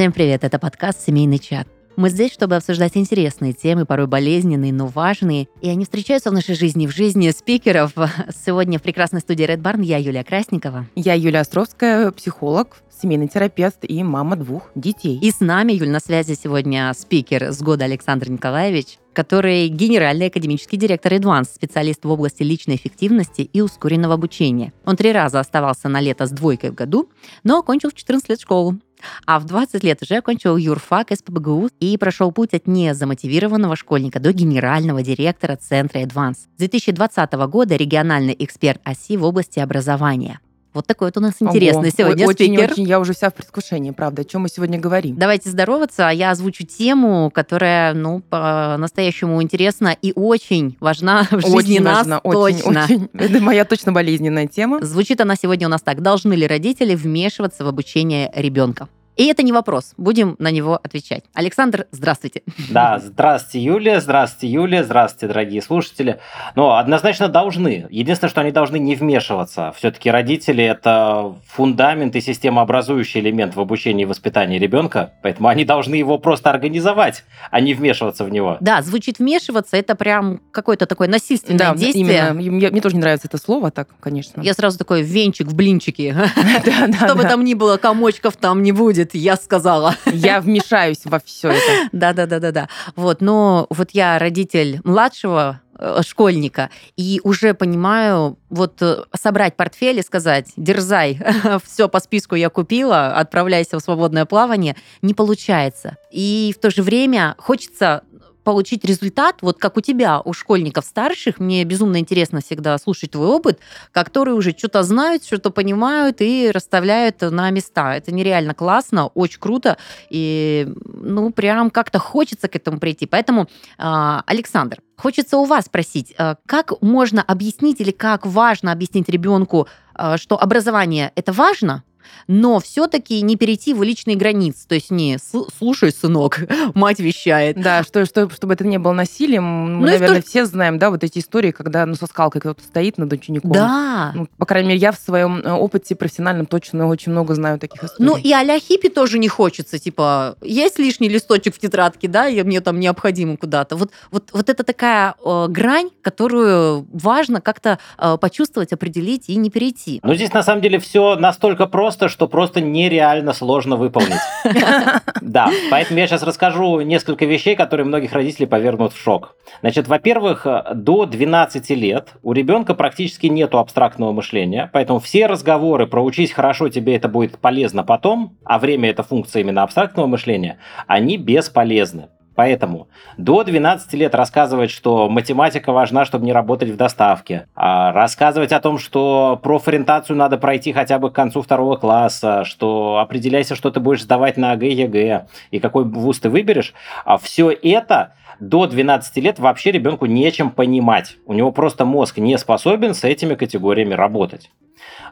Всем привет, это подкаст «Семейный чат». Мы здесь, чтобы обсуждать интересные темы, порой болезненные, но важные. И они встречаются в нашей жизни, в жизни спикеров. Сегодня в прекрасной студии Red Barn я Юлия Красникова. Я Юлия Островская, психолог, семейный терапевт и мама двух детей. И с нами, Юль, на связи сегодня спикер с года Александр Николаевич, который генеральный академический директор Advance, специалист в области личной эффективности и ускоренного обучения. Он три раза оставался на лето с двойкой в году, но окончил в 14 лет школу. А в 20 лет уже окончил юрфак СПБГУ и прошел путь от незамотивированного школьника до генерального директора Центра Advance. С 2020 года региональный эксперт ОСИ в области образования. Вот такой вот у нас интересный Ого, сегодня очень, спикер. Очень, я уже вся в предвкушении, правда. О чем мы сегодня говорим? Давайте здороваться, а я озвучу тему, которая, ну, по-настоящему интересна и очень важна в жизни очень нас очень, точно. очень. Это моя точно болезненная тема. Звучит она сегодня у нас так. Должны ли родители вмешиваться в обучение ребенка? И это не вопрос, будем на него отвечать. Александр, здравствуйте. Да, здравствуйте, Юлия, здравствуйте, Юлия, здравствуйте, дорогие слушатели. Но однозначно должны. Единственное, что они должны не вмешиваться. Все-таки родители – это фундамент и системообразующий элемент в обучении и воспитании ребенка, поэтому они должны его просто организовать, а не вмешиваться в него. Да, звучит вмешиваться, это прям какое-то такое насильственное Да, действие. именно. Мне, мне тоже не нравится это слово, так, конечно. Я сразу такой венчик в да, Что бы там ни было, комочков там не будет, я сказала. Я вмешаюсь во все это. Да, да, да, да, да. Вот, но вот я родитель младшего э, школьника, и уже понимаю, вот э, собрать портфель и сказать, дерзай, все по списку я купила, отправляйся в свободное плавание, не получается. И в то же время хочется получить результат, вот как у тебя, у школьников старших, мне безумно интересно всегда слушать твой опыт, которые уже что-то знают, что-то понимают и расставляют на места. Это нереально классно, очень круто, и ну прям как-то хочется к этому прийти. Поэтому, а, Александр, хочется у вас спросить, а, как можно объяснить или как важно объяснить ребенку, а, что образование это важно, но все-таки не перейти в личные границы. То есть не «С- слушай, сынок, мать вещает. Да, что, что, чтобы это не было насилием. Мы, Ну то наверное, же- все знаем, да, вот эти истории, когда ну, со скалкой кто-то стоит над учеником. Да. Ну, по крайней мере, я в своем э, опыте профессиональном точно очень много знаю таких историй. Ну и а-ля хиппи тоже не хочется, типа, есть лишний листочек в тетрадке, да, и мне там необходимо куда-то. Вот, вот, вот это такая э, грань, которую важно как-то э, почувствовать, определить и не перейти. Но здесь на самом деле все настолько просто, что просто нереально сложно выполнить. Да, поэтому я сейчас расскажу несколько вещей, которые многих родителей повергнут в шок. Значит, во-первых, до 12 лет у ребенка практически нету абстрактного мышления, поэтому все разговоры про учись хорошо, тебе это будет полезно потом, а время это функция именно абстрактного мышления, они бесполезны. Поэтому до 12 лет рассказывать, что математика важна, чтобы не работать в доставке. а рассказывать о том, что профориентацию надо пройти хотя бы к концу второго класса, что определяйся, что ты будешь сдавать на ОГЭ, ЕГЭ и какой вуз ты выберешь. А все это до 12 лет вообще ребенку нечем понимать. У него просто мозг не способен с этими категориями работать.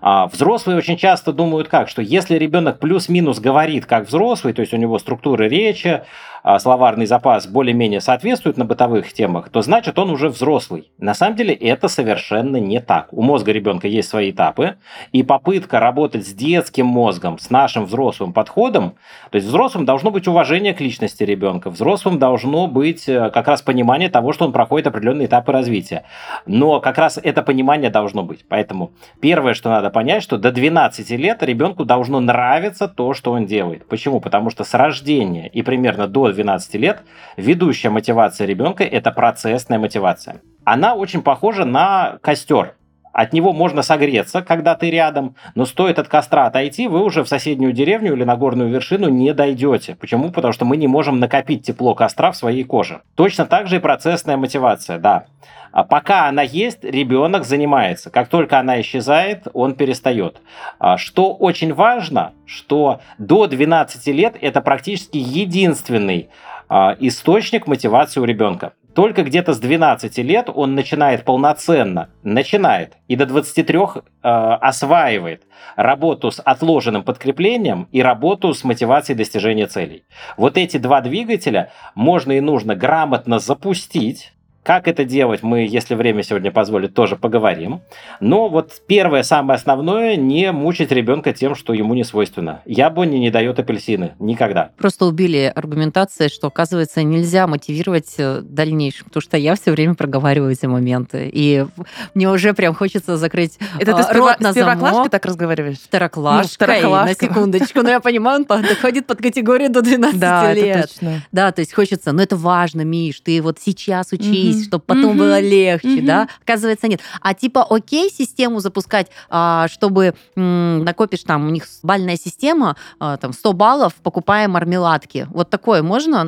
А взрослые очень часто думают как, что если ребенок плюс-минус говорит как взрослый, то есть у него структура речи, а, словарный запас более-менее соответствует на бытовых темах, то значит он уже взрослый. На самом деле это совершенно не так. У мозга ребенка есть свои этапы, и попытка работать с детским мозгом, с нашим взрослым подходом, то есть взрослым должно быть уважение к личности ребенка, взрослым должно быть э, как раз понимание того, что он проходит определенные этапы развития. Но как раз это понимание должно быть. Поэтому первое, что надо понять, что до 12 лет ребенку должно нравиться то, что он делает. Почему? Потому что с рождения и примерно до 12 лет ведущая мотивация ребенка – это процессная мотивация. Она очень похожа на костер. От него можно согреться, когда ты рядом, но стоит от костра отойти, вы уже в соседнюю деревню или на горную вершину не дойдете. Почему? Потому что мы не можем накопить тепло костра в своей коже. Точно так же и процессная мотивация, да. А пока она есть, ребенок занимается. Как только она исчезает, он перестает. А Что очень важно, что до 12 лет это практически единственный а, источник мотивации у ребенка. Только где-то с 12 лет он начинает полноценно, начинает и до 23 э, осваивает работу с отложенным подкреплением и работу с мотивацией достижения целей. Вот эти два двигателя можно и нужно грамотно запустить, как это делать, мы, если время сегодня позволит, тоже поговорим. Но вот первое, самое основное, не мучить ребенка тем, что ему не свойственно. Яблони не дает апельсины. Никогда. Просто убили аргументацией, что, оказывается, нельзя мотивировать э, дальнейшем, потому что я все время проговариваю эти моменты. И мне уже прям хочется закрыть Это ты с, рот на с первоклашкой замок. так разговариваешь? Второклашкой, Ну, второклашка. на секундочку. Но я понимаю, он подходит под категорию до 12 Да, лет. это точно. Да, то есть хочется, но это важно, Миш, ты вот сейчас учись, Мгм. чтобы потом Мгм. было легче, Мгм. да? Оказывается, нет. А типа, окей, систему запускать, а, чтобы м, накопишь там, у них бальная система, а, там 100 баллов, покупая мармеладки. Вот такое можно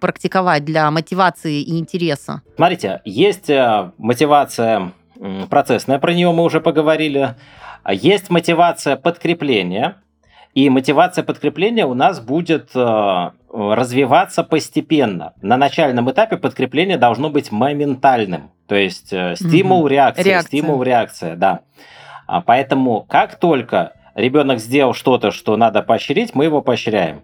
практиковать для мотивации и интереса? Смотрите, есть э, мотивация процессная, про нее мы уже поговорили. А Есть мотивация подкрепления. И мотивация подкрепления у нас будет э, развиваться постепенно. На начальном этапе подкрепление должно быть моментальным. То есть э, стимул, реакция, Реакция. стимул, реакция, да. А Поэтому как только ребенок сделал что-то, что надо поощрить, мы его поощряем.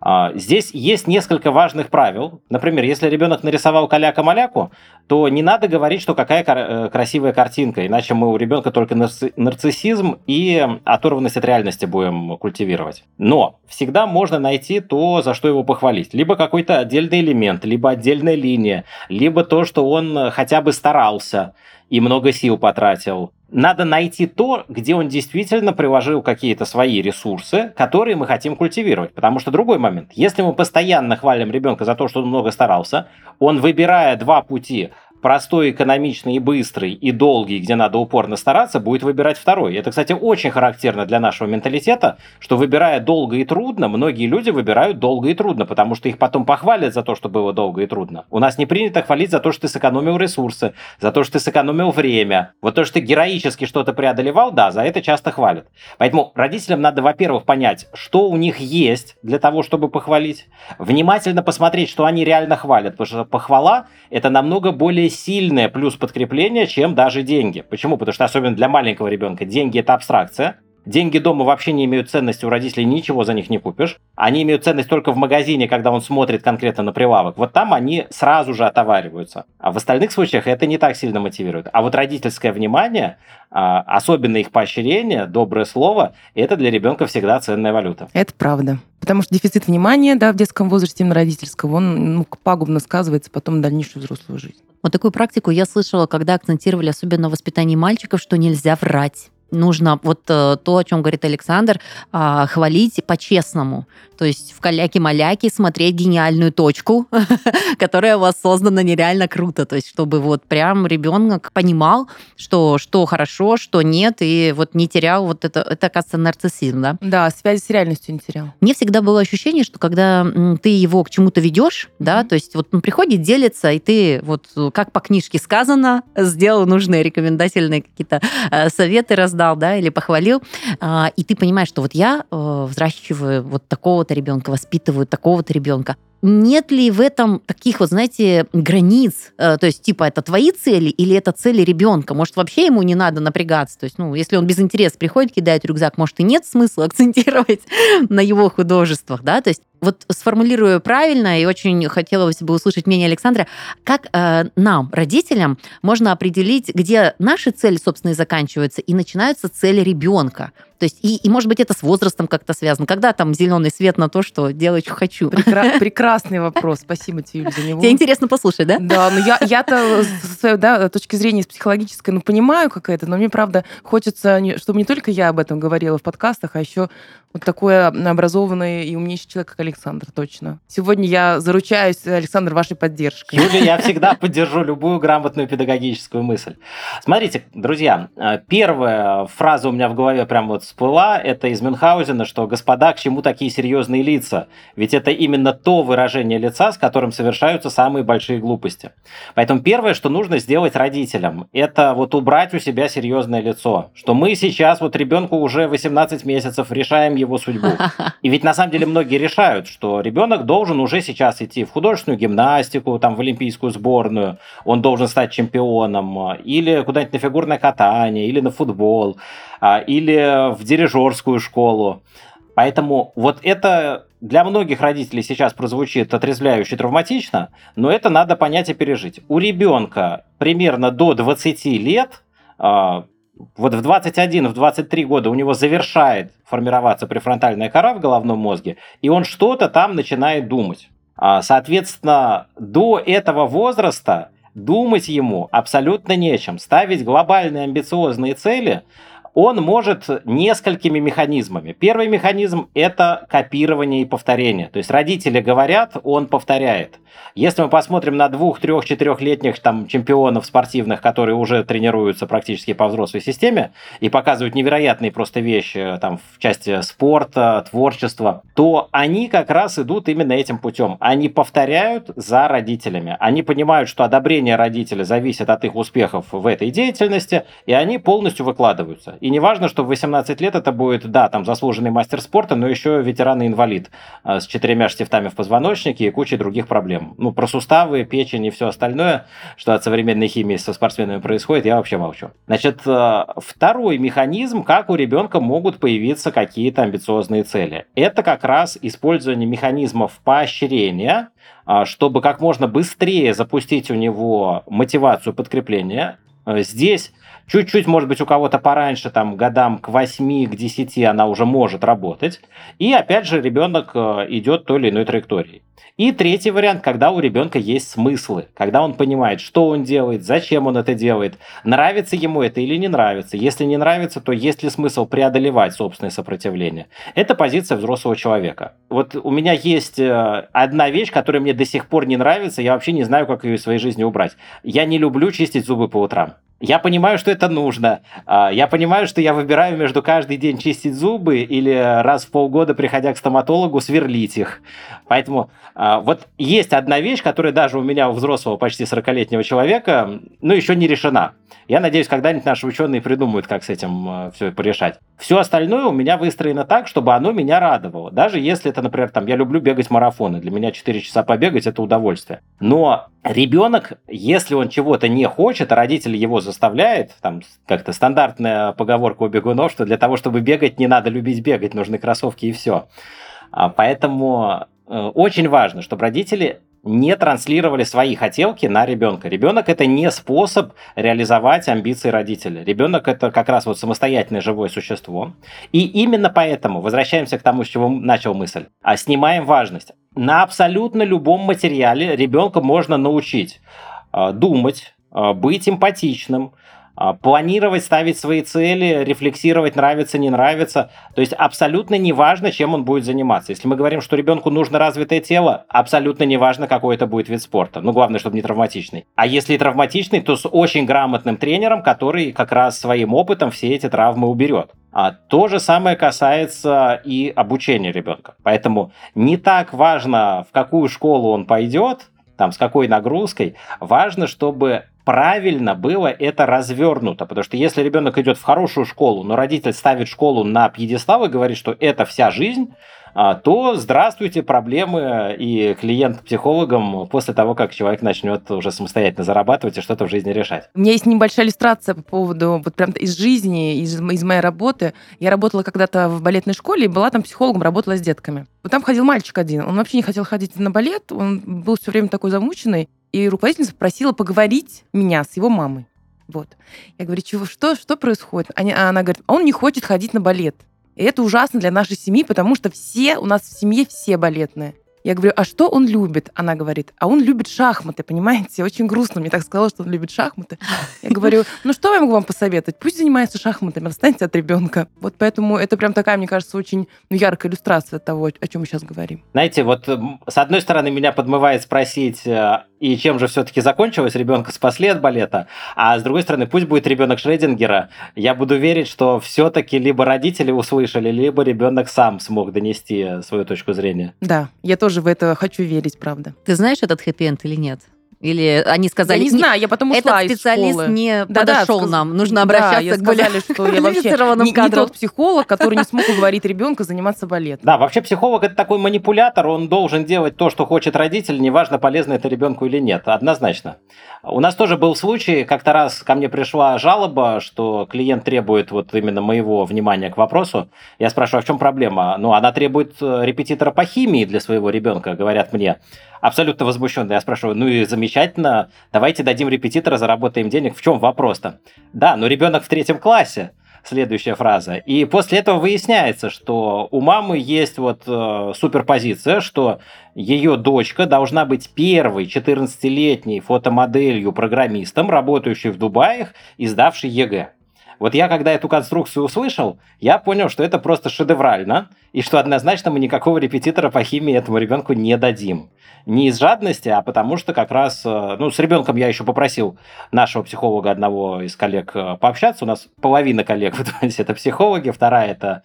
А, Здесь есть несколько важных правил. Например, если ребенок нарисовал каляка-маляку, то не надо говорить, что какая э, красивая картинка, иначе мы у ребенка только нарци- нарциссизм и оторванность от реальности будем культивировать. Но всегда можно найти то, за что его похвалить. Либо какой-то отдельный элемент, либо отдельная линия, либо то, что он хотя бы старался и много сил потратил. Надо найти то, где он действительно приложил какие-то свои ресурсы, которые мы хотим культивировать. Потому что другой момент. Если мы постоянно хвалим ребенка за то, что он много старался, он, выбирая два пути, простой, экономичный и быстрый, и долгий, где надо упорно стараться, будет выбирать второй. Это, кстати, очень характерно для нашего менталитета, что выбирая долго и трудно, многие люди выбирают долго и трудно, потому что их потом похвалят за то, что было долго и трудно. У нас не принято хвалить за то, что ты сэкономил ресурсы, за то, что ты сэкономил время. Вот то, что ты героически что-то преодолевал, да, за это часто хвалят. Поэтому родителям надо, во-первых, понять, что у них есть для того, чтобы похвалить, внимательно посмотреть, что они реально хвалят, потому что похвала – это намного более сильное плюс подкрепление, чем даже деньги. Почему? Потому что особенно для маленького ребенка деньги – это абстракция, Деньги дома вообще не имеют ценности, у родителей ничего за них не купишь. Они имеют ценность только в магазине, когда он смотрит конкретно на прилавок. Вот там они сразу же отовариваются. А в остальных случаях это не так сильно мотивирует. А вот родительское внимание, а, особенно их поощрение, доброе слово, это для ребенка всегда ценная валюта. Это правда. Потому что дефицит внимания да, в детском возрасте, именно родительского, он ну, пагубно сказывается потом на дальнейшую взрослую жизнь. Вот такую практику я слышала, когда акцентировали особенно в воспитании мальчиков, что нельзя врать. Нужно вот э, то, о чем говорит Александр, а, хвалить по-честному. То есть в каляке-маляке смотреть гениальную точку, которая у вас создана нереально круто. То есть чтобы вот прям ребенок понимал, что, что хорошо, что нет, и вот не терял вот это, это, оказывается, нарциссизм, да? Да, связи с реальностью не терял. Мне всегда было ощущение, что когда ты его к чему-то ведешь, да, то есть вот он приходит, делится, и ты вот э, как по книжке сказано, сделал нужные рекомендательные какие-то э, советы раздал, да, или похвалил, а, и ты понимаешь, что вот я э, взращиваю вот такого-то ребенка, воспитываю такого-то ребенка. Нет ли в этом таких вот, знаете, границ? Э, То есть, типа, это твои цели или это цели ребенка? Может, вообще ему не надо напрягаться? То есть, ну, если он без интереса приходит, кидает рюкзак, может, и нет смысла акцентировать на его художествах, да? То есть, вот сформулирую правильно, и очень хотелось бы услышать мнение Александра, как э, нам, родителям, можно определить, где наши цели, собственно, и заканчиваются, и начинаются цели ребенка. То есть, и, и может быть, это с возрастом как-то связано. Когда там зеленый свет на то, что делать, что хочу. Прекра- Прекрасный вопрос. Спасибо тебе, Юль, за него. Тебе интересно послушать, да? Да, но я, я-то со своей да, точки зрения с психологической, ну, понимаю, как это, но мне, правда, хочется, чтобы не только я об этом говорила в подкастах, а еще вот такой образованный и умнейший человек, как Александр, точно. Сегодня я заручаюсь, Александр, вашей поддержкой. Юля, я всегда поддержу любую грамотную педагогическую мысль. Смотрите, друзья, э, первая фраза у меня в голове прям вот всплыла, это из Мюнхгаузена, что «господа, к чему такие серьезные лица?» Ведь это именно то выражение лица, с которым совершаются самые большие глупости. Поэтому первое, что нужно сделать родителям, это вот убрать у себя серьезное лицо, что мы сейчас, вот ребенку уже 18 месяцев, решаем его судьбу. И ведь на самом деле многие решают, что ребенок должен уже сейчас идти в художественную гимнастику, там, в олимпийскую сборную, он должен стать чемпионом, или куда-нибудь на фигурное катание, или на футбол, или в дирижерскую школу. Поэтому вот это для многих родителей сейчас прозвучит отрезвляюще травматично, но это надо понять и пережить. У ребенка примерно до 20 лет, а, вот в 21, в 23 года у него завершает формироваться префронтальная кора в головном мозге, и он что-то там начинает думать. А, соответственно, до этого возраста думать ему абсолютно нечем. Ставить глобальные амбициозные цели он может несколькими механизмами. Первый механизм – это копирование и повторение. То есть родители говорят, он повторяет. Если мы посмотрим на двух, трех, четырехлетних там, чемпионов спортивных, которые уже тренируются практически по взрослой системе и показывают невероятные просто вещи там, в части спорта, творчества, то они как раз идут именно этим путем. Они повторяют за родителями. Они понимают, что одобрение родителя зависит от их успехов в этой деятельности, и они полностью выкладываются. И не важно, что в 18 лет это будет, да, там заслуженный мастер спорта, но еще ветеран и инвалид э, с четырьмя штифтами в позвоночнике и кучей других проблем. Ну, про суставы, печень и все остальное, что от современной химии со спортсменами происходит, я вообще молчу. Значит, э, второй механизм, как у ребенка могут появиться какие-то амбициозные цели. Это как раз использование механизмов поощрения, э, чтобы как можно быстрее запустить у него мотивацию подкрепления. Здесь Чуть-чуть, может быть, у кого-то пораньше, там, годам к 8, к 10 она уже может работать. И, опять же, ребенок э, идет той или иной траекторией. И третий вариант, когда у ребенка есть смыслы, когда он понимает, что он делает, зачем он это делает, нравится ему это или не нравится. Если не нравится, то есть ли смысл преодолевать собственное сопротивление. Это позиция взрослого человека. Вот у меня есть э, одна вещь, которая мне до сих пор не нравится, я вообще не знаю, как ее из своей жизни убрать. Я не люблю чистить зубы по утрам. Я понимаю, что это нужно. А, я понимаю, что я выбираю между каждый день чистить зубы или раз в полгода, приходя к стоматологу, сверлить их. Поэтому а, вот есть одна вещь, которая даже у меня, у взрослого почти 40-летнего человека, ну, еще не решена. Я надеюсь, когда-нибудь наши ученые придумают, как с этим а, все порешать. Все остальное у меня выстроено так, чтобы оно меня радовало. Даже если это, например, там, я люблю бегать марафоны. Для меня 4 часа побегать – это удовольствие. Но ребенок, если он чего-то не хочет, а родитель его заставляет, там как-то стандартная поговорка у бегунов, что для того, чтобы бегать, не надо любить бегать, нужны кроссовки и все. А поэтому э, очень важно, чтобы родители не транслировали свои хотелки на ребенка. Ребенок это не способ реализовать амбиции родителя. Ребенок это как раз вот самостоятельное живое существо. И именно поэтому, возвращаемся к тому, с чего начал мысль, а снимаем важность. На абсолютно любом материале ребенка можно научить э, думать, быть эмпатичным, а, планировать, ставить свои цели, рефлексировать, нравится, не нравится. То есть абсолютно не важно, чем он будет заниматься. Если мы говорим, что ребенку нужно развитое тело, абсолютно не важно, какой это будет вид спорта. Ну, главное, чтобы не травматичный. А если травматичный, то с очень грамотным тренером, который как раз своим опытом все эти травмы уберет. А то же самое касается и обучения ребенка. Поэтому не так важно, в какую школу он пойдет, там, с какой нагрузкой. Важно, чтобы правильно было это развернуто. Потому что если ребенок идет в хорошую школу, но родитель ставит школу на пьедестал и говорит, что это вся жизнь, а, то здравствуйте, проблемы и клиент психологом после того, как человек начнет уже самостоятельно зарабатывать и что-то в жизни решать. У меня есть небольшая иллюстрация по поводу вот прям из жизни, из, из моей работы. Я работала когда-то в балетной школе и была там психологом, работала с детками. Вот там ходил мальчик один, он вообще не хотел ходить на балет, он был все время такой замученный, и руководительница попросила поговорить меня с его мамой. Вот. Я говорю, чего, что, что происходит? Они, а она говорит, он не хочет ходить на балет. И это ужасно для нашей семьи, потому что все, у нас в семье все балетные. Я говорю, а что он любит? Она говорит, а он любит шахматы, понимаете? Очень грустно мне так сказала, что он любит шахматы. Я говорю, ну что я могу вам посоветовать? Пусть занимается шахматами, отстаньте от ребенка. Вот поэтому это прям такая, мне кажется, очень ну, яркая иллюстрация того, о чем мы сейчас говорим. Знаете, вот с одной стороны меня подмывает спросить, э, и чем же все-таки закончилось, ребенка спасли от балета, а с другой стороны, пусть будет ребенок Шредингера, я буду верить, что все-таки либо родители услышали, либо ребенок сам смог донести свою точку зрения. Да, я тоже тоже в это хочу верить, правда. Ты знаешь этот хэппи-энд или нет? Или они сказали... Я не знаю, я потом ушла Этот специалист не Да, подошел да, нам. Нужно обращаться к более сказали, что я вообще квалифицированным не, тот психолог, который не смог уговорить ребенка заниматься балетом. Да, вообще психолог это такой манипулятор, он должен делать то, что хочет родитель, неважно, полезно это ребенку или нет, однозначно. У нас тоже был случай, как-то раз ко мне пришла жалоба, что клиент требует вот именно моего внимания к вопросу. Я спрашиваю, а в чем проблема? Ну, она требует э, репетитора по химии для своего ребенка, говорят мне. Абсолютно возмущенно. Я спрашиваю, ну и замечательно, давайте дадим репетитора, заработаем денег. В чем вопрос-то? Да, но ребенок в третьем классе следующая фраза. И после этого выясняется, что у мамы есть вот э, суперпозиция, что ее дочка должна быть первой 14-летней фотомоделью программистом, работающей в Дубае и сдавшей ЕГЭ. Вот я, когда эту конструкцию услышал, я понял, что это просто шедеврально, и что однозначно мы никакого репетитора по химии этому ребенку не дадим. Не из жадности, а потому что как раз, э, ну, с ребенком я еще попросил нашего психолога, одного из коллег, э, пообщаться. У нас половина коллег в итоге это психологи, вторая это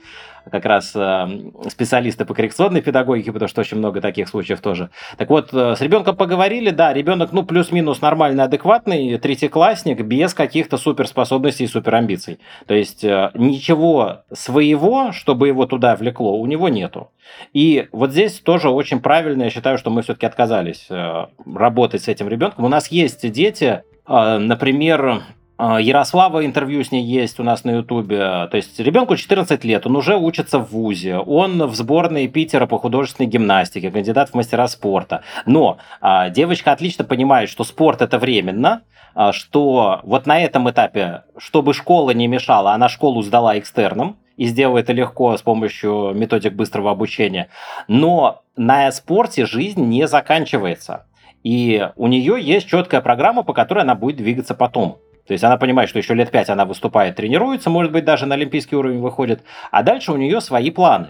как раз э, специалисты по коррекционной педагогике, потому что очень много таких случаев тоже. Так вот, э, с ребенком поговорили, да, ребенок, ну, плюс-минус нормальный, адекватный, третьеклассник, без каких-то суперспособностей и суперамбиций. То есть э, ничего своего, чтобы его туда влекло, у него нету. И вот здесь тоже очень правильно, я считаю, что мы все-таки отказались работать с этим ребенком. У нас есть дети, например, Ярослава интервью с ней есть у нас на Ютубе. То есть ребенку 14 лет, он уже учится в ВУЗе, он в сборной Питера по художественной гимнастике, кандидат в мастера спорта. Но а, девочка отлично понимает, что спорт это временно, а, что вот на этом этапе, чтобы школа не мешала, она школу сдала экстерном, и сделала это легко с помощью методик быстрого обучения. Но на спорте жизнь не заканчивается. И у нее есть четкая программа, по которой она будет двигаться потом. То есть она понимает, что еще лет пять она выступает, тренируется, может быть, даже на олимпийский уровень выходит, а дальше у нее свои планы.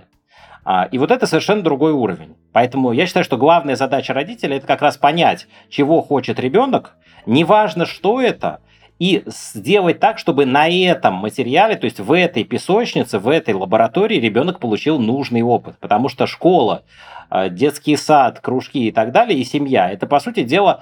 А, И вот это совершенно другой уровень. Поэтому я считаю, что главная задача родителя это как раз понять, чего хочет ребенок, неважно, что это, и сделать так, чтобы на этом материале, то есть в этой песочнице, в этой лаборатории ребенок получил нужный опыт. Потому что школа, э, детский сад, кружки и так далее, и семья, это, по сути дела,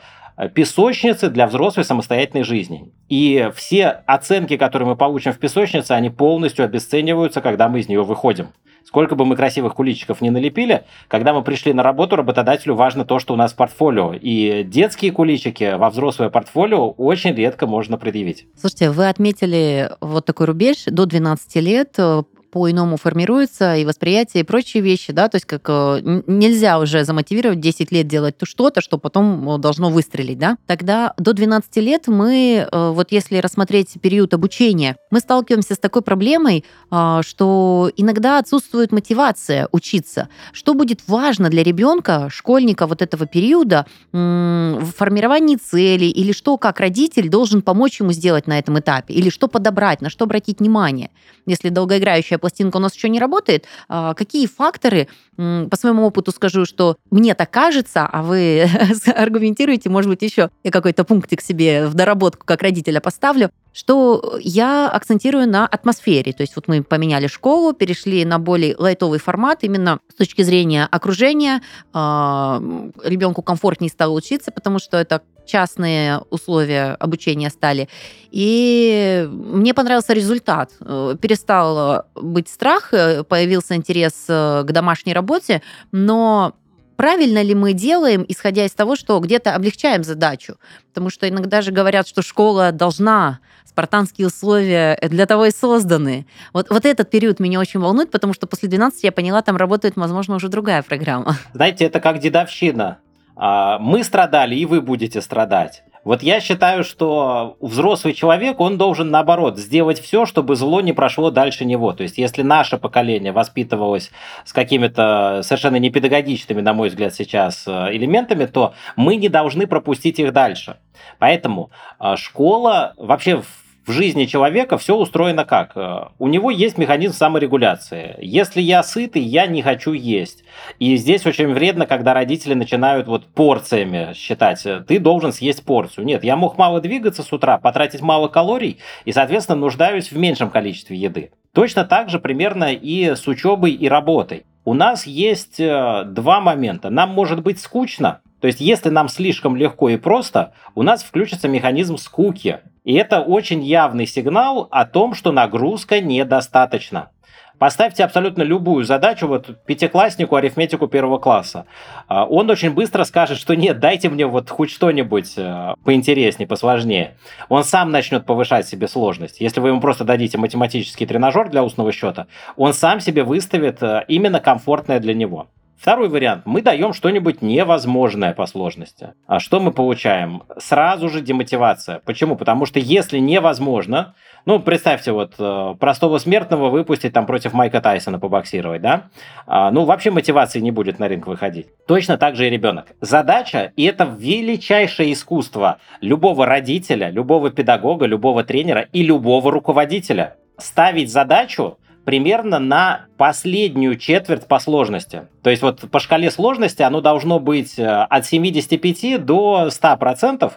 песочницы для взрослой самостоятельной жизни. И все оценки, которые мы получим в песочнице, они полностью обесцениваются, когда мы из нее выходим. Сколько бы мы красивых куличиков не налепили, когда мы пришли на работу, работодателю важно то, что у нас в портфолио. И детские куличики во взрослое портфолио очень редко можно предъявить. Слушайте, вы отметили вот такой рубеж до 12 лет э, по-иному формируется и восприятие, и прочие вещи, да, то есть как э, нельзя уже замотивировать 10 лет делать то что-то, что потом э, должно выстрелить, да. Тогда до 12 лет мы, э, вот если рассмотреть период обучения, мы сталкиваемся с такой проблемой, а, что иногда отсутствует мотивация учиться. Что будет важно для ребенка, школьника вот этого периода в формировании целей или что, как родитель должен помочь ему сделать на этом этапе, или что подобрать, на что обратить внимание. Если долгоиграющая пластинка у нас еще не работает, а, какие факторы, по своему опыту скажу, что мне так кажется, а вы аргументируете, может быть, еще я какой-то пунктик себе в доработку как родителя поставлю, что я акцентирую на атмосфере. То есть вот мы поменяли школу, перешли на более лайтовый формат именно с точки зрения окружения. Ребенку комфортнее стало учиться, потому что это частные условия обучения стали. И мне понравился результат. Э, Перестал быть страх, э, появился интерес э, к домашней работе, но правильно ли мы делаем, исходя из того, что где-то облегчаем задачу? Потому что иногда же говорят, что школа должна, спартанские условия для того и созданы. Вот, вот этот период меня очень волнует, потому что после 12 я поняла, там работает, возможно, уже другая программа. Знаете, это как дедовщина. А, Мы страдали, и вы будете страдать. Вот я считаю, что взрослый человек, он должен, наоборот, сделать все, чтобы зло не прошло дальше него. То есть, если наше поколение воспитывалось с какими-то совершенно непедагогичными, на мой взгляд, сейчас э, элементами, то мы не должны пропустить их дальше. Поэтому э, школа вообще в в жизни человека все устроено как? Э, У него есть механизм саморегуляции. Если я сытый, я не хочу есть. И здесь очень вредно, когда родители начинают вот порциями считать. Ты должен съесть порцию. Нет, я мог мало двигаться с утра, потратить мало калорий и, соответственно, нуждаюсь в меньшем количестве еды. Точно так же примерно и с учебой и работой. У нас есть э, два момента. Нам может быть скучно, То есть, если нам слишком легко и просто, у нас включится механизм скуки. И это очень явный сигнал о том, что нагрузка недостаточна. Поставьте абсолютно любую задачу вот пятикласснику арифметику первого класса. А, он очень быстро скажет, что нет, дайте мне вот хоть что-нибудь э, поинтереснее, посложнее. Он сам начнет повышать себе сложность. Если вы ему просто дадите математический тренажер для устного счета, он сам себе выставит э, именно комфортное для него. Второй вариант. Мы даем что-нибудь невозможное по сложности. А что мы получаем? Сразу же демотивация. Почему? Потому что если невозможно, ну, представьте, вот э, простого смертного выпустить там против Майка Тайсона побоксировать, да? А, ну, вообще мотивации не будет на ринг выходить. Точно так же и ребенок. Задача, и это величайшее искусство любого родителя, любого педагога, любого тренера и любого руководителя. Ставить задачу примерно на последнюю четверть по сложности. То есть вот по шкале сложности оно должно быть э, от 75 до 100%,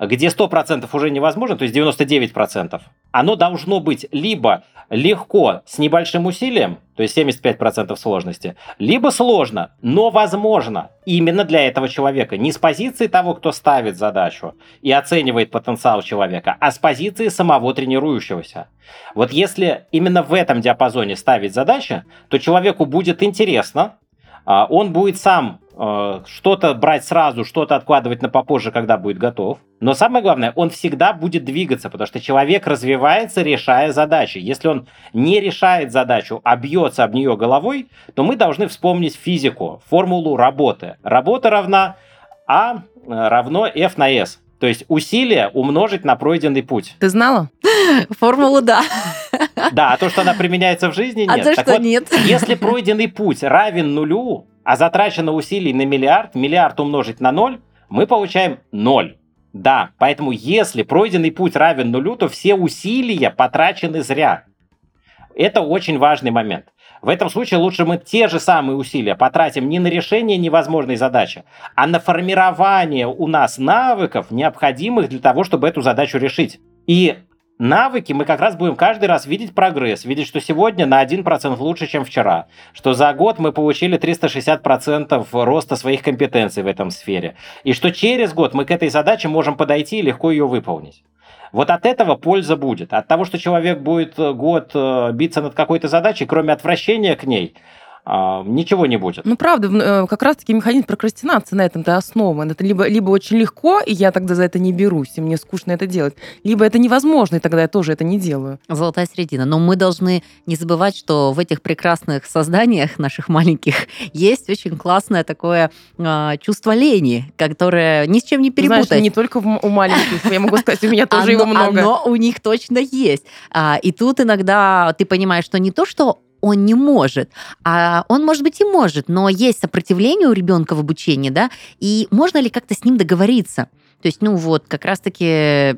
где 100% уже невозможно, то есть 99%. Оно должно быть либо легко с небольшим усилием, то есть 75% сложности, либо сложно, но возможно именно для этого человека. Не с позиции того, кто ставит задачу и оценивает потенциал человека, а с позиции самого тренирующегося. Вот если именно в этом диапазоне ставить задачи, то человеку будет интересно, он будет сам э, что-то брать сразу, что-то откладывать на попозже, когда будет готов. Но самое главное, он всегда будет двигаться, потому что человек развивается, решая задачи. Если он не решает задачу, а бьется об нее головой, то мы должны вспомнить физику, формулу работы. Работа равна А э, равно F на S. То есть усилие умножить на пройденный путь. Ты знала? Формулу да. Да, а то, что она применяется в жизни, нет. А то, так что вот, нет. Если пройденный путь равен нулю, а затрачено усилий на миллиард, миллиард умножить на ноль, мы получаем ноль. Да, поэтому если пройденный путь равен нулю, то все усилия потрачены зря. Это очень важный момент. В этом случае лучше мы те же самые усилия потратим не на решение невозможной задачи, а на формирование у нас навыков, необходимых для того, чтобы эту задачу решить. И навыки мы как раз будем каждый раз видеть прогресс, видеть, что сегодня на 1% лучше, чем вчера, что за год мы получили 360% роста своих компетенций в этом сфере, и что через год мы к этой задаче можем подойти и легко ее выполнить. Вот от этого польза будет. От того, что человек будет э, год э, биться над какой-то задачей, кроме отвращения к ней, ничего не будет. Ну, правда, э, как раз-таки механизм прокрастинации на этом-то основан. Это либо, либо очень легко, и я тогда за это не берусь, и мне скучно это делать, либо это невозможно, и тогда я тоже это не делаю. Золотая середина. Но мы должны не забывать, что в этих прекрасных созданиях наших маленьких есть очень классное такое э, чувство лени, которое ни с чем не перепутать. Знаешь, не только у маленьких, я могу сказать, у меня тоже его много. Оно у них точно есть. А, и тут иногда ты понимаешь, что не то, что он не может. А он, может быть, и может, но есть сопротивление у ребенка в обучении, да, и можно ли как-то с ним договориться? То есть, ну вот, как раз-таки,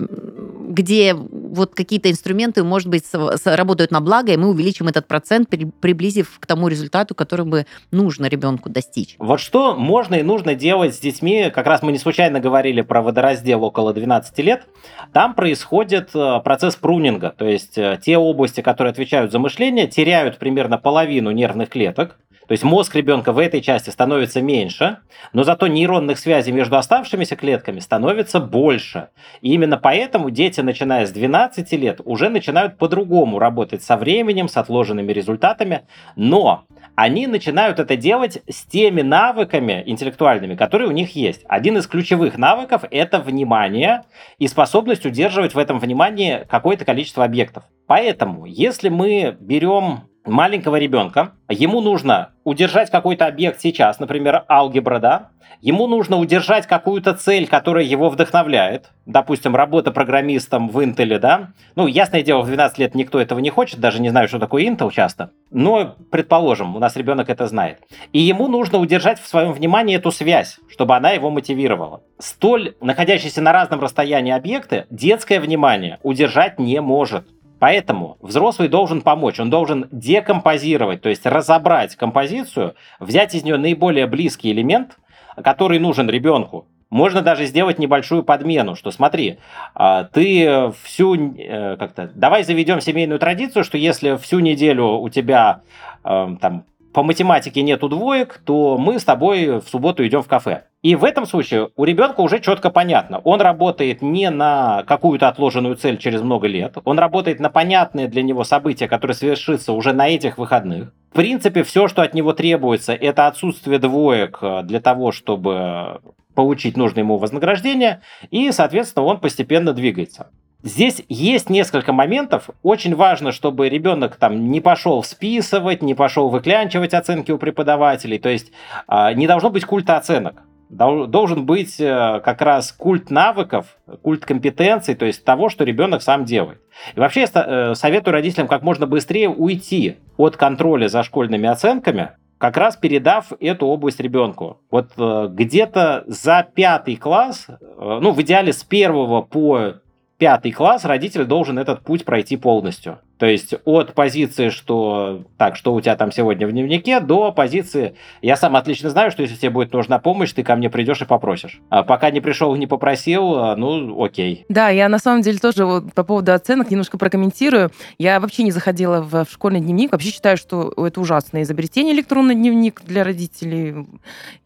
где вот какие-то инструменты, может быть, работают на благо, и мы увеличим этот процент, приблизив к тому результату, который бы нужно ребенку достичь. Вот что можно и нужно делать с детьми, как раз мы не случайно говорили про водораздел около 12 лет, там происходит э, процесс прунинга, то есть э, те области, которые отвечают за мышление, теряют примерно половину нервных клеток, то есть мозг ребенка в этой части становится меньше, но зато нейронных связей между оставшимися клетками становится больше. И именно поэтому дети, начиная с 12 лет, уже начинают по-другому работать со временем, с отложенными результатами, но они начинают это делать с теми навыками интеллектуальными, которые у них есть. Один из ключевых навыков – это внимание и способность удерживать в этом внимании какое-то количество объектов. Поэтому, если мы берем маленького ребенка, ему нужно удержать какой-то объект сейчас, например, алгебра, да, ему нужно удержать какую-то цель, которая его вдохновляет, допустим, работа программистом в Intel, да, ну, ясное дело, в 12 лет никто этого не хочет, даже не знаю, что такое Intel часто, но, предположим, у нас ребенок это знает, и ему нужно удержать в своем внимании эту связь, чтобы она его мотивировала. Столь находящиеся на разном расстоянии объекты детское внимание удержать не может. Поэтому взрослый должен помочь, он должен декомпозировать, то есть разобрать композицию, взять из нее наиболее близкий элемент, который нужен ребенку. Можно даже сделать небольшую подмену, что смотри, а, ты всю, э, как-то, давай заведем семейную традицию, что если всю неделю у тебя э, там по математике нету двоек, то мы с тобой в субботу идем в кафе. И в этом случае у ребенка уже четко понятно. Он работает не на какую-то отложенную цель через много лет, он работает на понятные для него события, которые совершится уже на этих выходных. В принципе, все, что от него требуется, это отсутствие двоек э, для того, чтобы получить нужное ему вознаграждение, и, соответственно, он постепенно двигается. Здесь есть несколько моментов. Очень важно, чтобы ребенок там не пошел списывать, не пошел выклянчивать оценки у преподавателей. То есть а, не должно быть культа оценок. Должен быть э, как раз культ навыков, культ компетенций, то есть того, что ребенок сам делает. И вообще я э, советую родителям как можно быстрее уйти от контроля за школьными оценками, как раз передав эту область ребенку. Вот э, где-то за пятый класс, ну, в идеале с первого по пятый класс родитель должен этот путь пройти полностью. То есть от позиции, что так, что у тебя там сегодня в дневнике, до позиции, я сам отлично знаю, что если тебе будет нужна помощь, ты ко мне придешь и попросишь. А пока не пришел, не попросил, а, ну, окей. Да, я на самом деле тоже вот по поводу оценок немножко прокомментирую. Я вообще не заходила в, в школьный дневник, вообще считаю, что это ужасное изобретение электронный дневник для родителей.